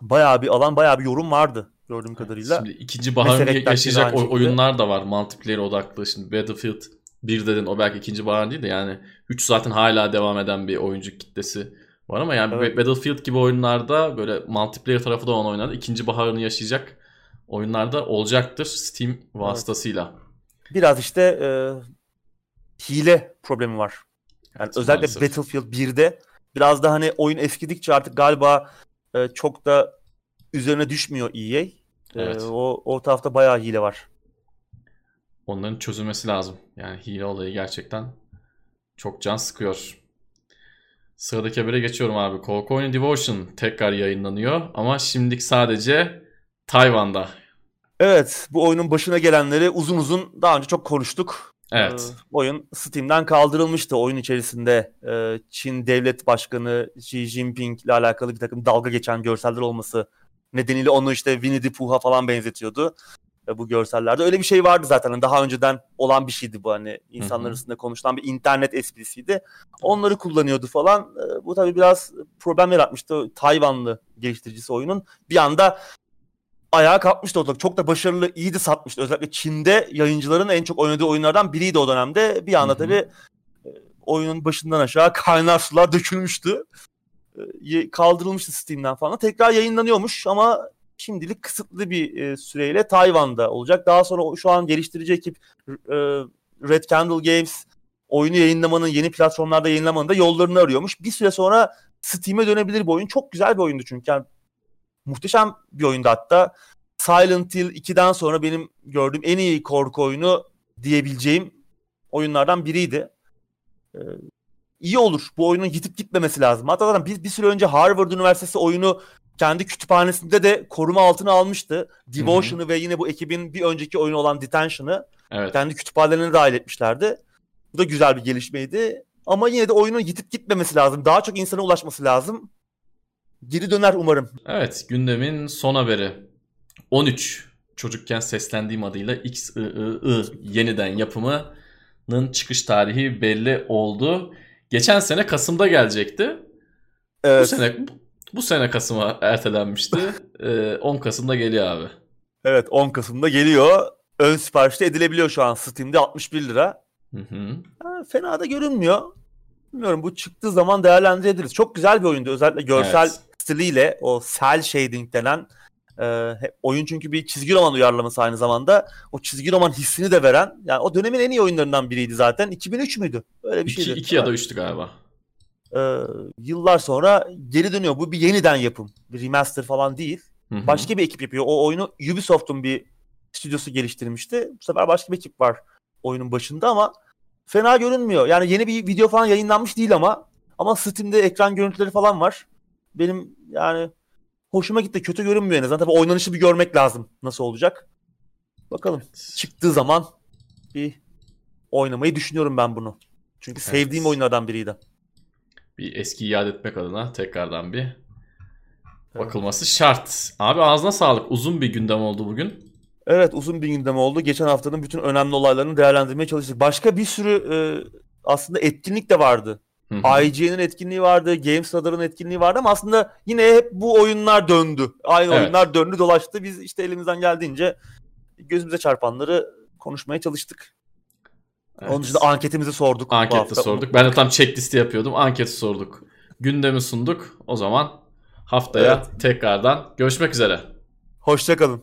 bayağı bir alan, bayağı bir yorum vardı gördüğüm kadarıyla. Şimdi ikinci baharını yaşayacak o, oyunlar da var multiplayer odaklı. Şimdi Battlefield 1 dedin o belki ikinci bahar değil de yani 3 zaten hala devam eden bir oyuncu kitlesi var ama yani evet. Battlefield gibi oyunlarda böyle multiplayer tarafı da olan oyunlarda ikinci baharını yaşayacak oyunlarda olacaktır Steam vasıtasıyla. Evet. Biraz işte e, hile problemi var. Yani evet, özellikle maalesef. Battlefield 1'de biraz da hani oyun eskidikçe artık galiba e, çok da üzerine düşmüyor EA. Ee, evet. Ee, o, o tarafta bayağı hile var. Onların çözülmesi lazım. Yani hile olayı gerçekten çok can sıkıyor. Sıradaki habere geçiyorum abi. Oyunu Devotion tekrar yayınlanıyor ama şimdilik sadece Tayvan'da. Evet bu oyunun başına gelenleri uzun uzun daha önce çok konuştuk. Evet. Ee, oyun Steam'den kaldırılmıştı oyun içerisinde. E, Çin devlet başkanı Xi Jinping ile alakalı bir takım dalga geçen görseller olması nedeniyle onu işte Winnie the Pooh'a falan benzetiyordu e, bu görsellerde. Öyle bir şey vardı zaten. Hani daha önceden olan bir şeydi bu hani insanlar arasında konuşulan bir internet esprisiydi. Onları kullanıyordu falan. E, bu tabii biraz problem yaratmıştı. Tayvanlı geliştiricisi oyunun. Bir anda ayağa kalkmıştı ortalık. Çok da başarılı, iyiydi satmıştı. Özellikle Çin'de yayıncıların en çok oynadığı oyunlardan biriydi o dönemde. Bir anda tabii e, oyunun başından aşağı kaynar sular dökülmüştü. E, kaldırılmıştı Steam'den falan. Tekrar yayınlanıyormuş ama şimdilik kısıtlı bir e, süreyle Tayvan'da olacak. Daha sonra şu an geliştirici ekip e, Red Candle Games oyunu yayınlamanın, yeni platformlarda yayınlamanın da yollarını arıyormuş. Bir süre sonra Steam'e dönebilir bu oyun. Çok güzel bir oyundu çünkü. Yani muhteşem bir oyundu hatta. Silent Hill 2'den sonra benim gördüğüm en iyi korku oyunu diyebileceğim oyunlardan biriydi. İyi olur. Bu oyunun gidip gitmemesi lazım. Hatta zaten bir, bir süre önce Harvard Üniversitesi oyunu kendi kütüphanesinde de koruma altına almıştı. Devotion'ı ve yine bu ekibin bir önceki oyunu olan Detention'ı Evet. kendi kütüphanelerine dahil etmişlerdi. Bu da güzel bir gelişmeydi. Ama yine de oyunun gidip gitmemesi lazım. Daha çok insana ulaşması lazım. Geri döner umarım. Evet gündemin son haberi. 13 çocukken seslendiğim adıyla XIII yeniden yapımının çıkış tarihi belli oldu. Geçen sene Kasım'da gelecekti. Bu Evet, sene bu sene Kasım'a ertelenmişti. Ee, 10 Kasım'da geliyor abi. evet 10 Kasım'da geliyor. Ön siparişte edilebiliyor şu an Steam'de 61 lira. Hı hı. Ha, fena da görünmüyor. Bilmiyorum bu çıktığı zaman değerlendirebiliriz. Çok güzel bir oyundu. Özellikle görsel Evet. stiliyle o cel shading denen e, oyun çünkü bir çizgi roman uyarlaması aynı zamanda. O çizgi roman hissini de veren yani o dönemin en iyi oyunlarından biriydi zaten. 2003 müydü? Öyle bir 2, şeydi. 2 ya da 3'tü galiba. E, yıllar sonra geri dönüyor. Bu bir yeniden yapım. Bir remaster falan değil. Hı hı. Başka bir ekip yapıyor. O oyunu Ubisoft'un bir stüdyosu geliştirmişti. Bu sefer başka bir ekip var oyunun başında ama fena görünmüyor. Yani yeni bir video falan yayınlanmış değil ama ama Steam'de ekran görüntüleri falan var. Benim yani hoşuma gitti. Kötü görünmüyor en azından. Tabii oynanışı bir görmek lazım. Nasıl olacak? Bakalım. Çıktığı zaman bir oynamayı düşünüyorum ben bunu. Çünkü Evet. sevdiğim oyunlardan biriydi. Bir eski iade etmek adına tekrardan bir Evet. bakılması şart. Abi ağzına sağlık. Uzun bir gündem oldu bugün. Evet uzun bir gündem oldu. Geçen haftanın bütün önemli olaylarını değerlendirmeye çalıştık. Başka bir sürü e, aslında etkinlik de vardı. IGN'in etkinliği vardı, Games Radar'ın etkinliği vardı ama aslında yine hep bu oyunlar döndü. Aynı Evet. oyunlar döndü dolaştı. Biz işte elimizden geldiğince gözümüze çarpanları konuşmaya çalıştık. Evet. Onun dışında anketimizi sorduk. hafta. sorduk. Ben de tam checklisti yapıyordum. Anketi sorduk. Gündemi sunduk. O zaman haftaya tekrardan görüşmek üzere. Hoşçakalın.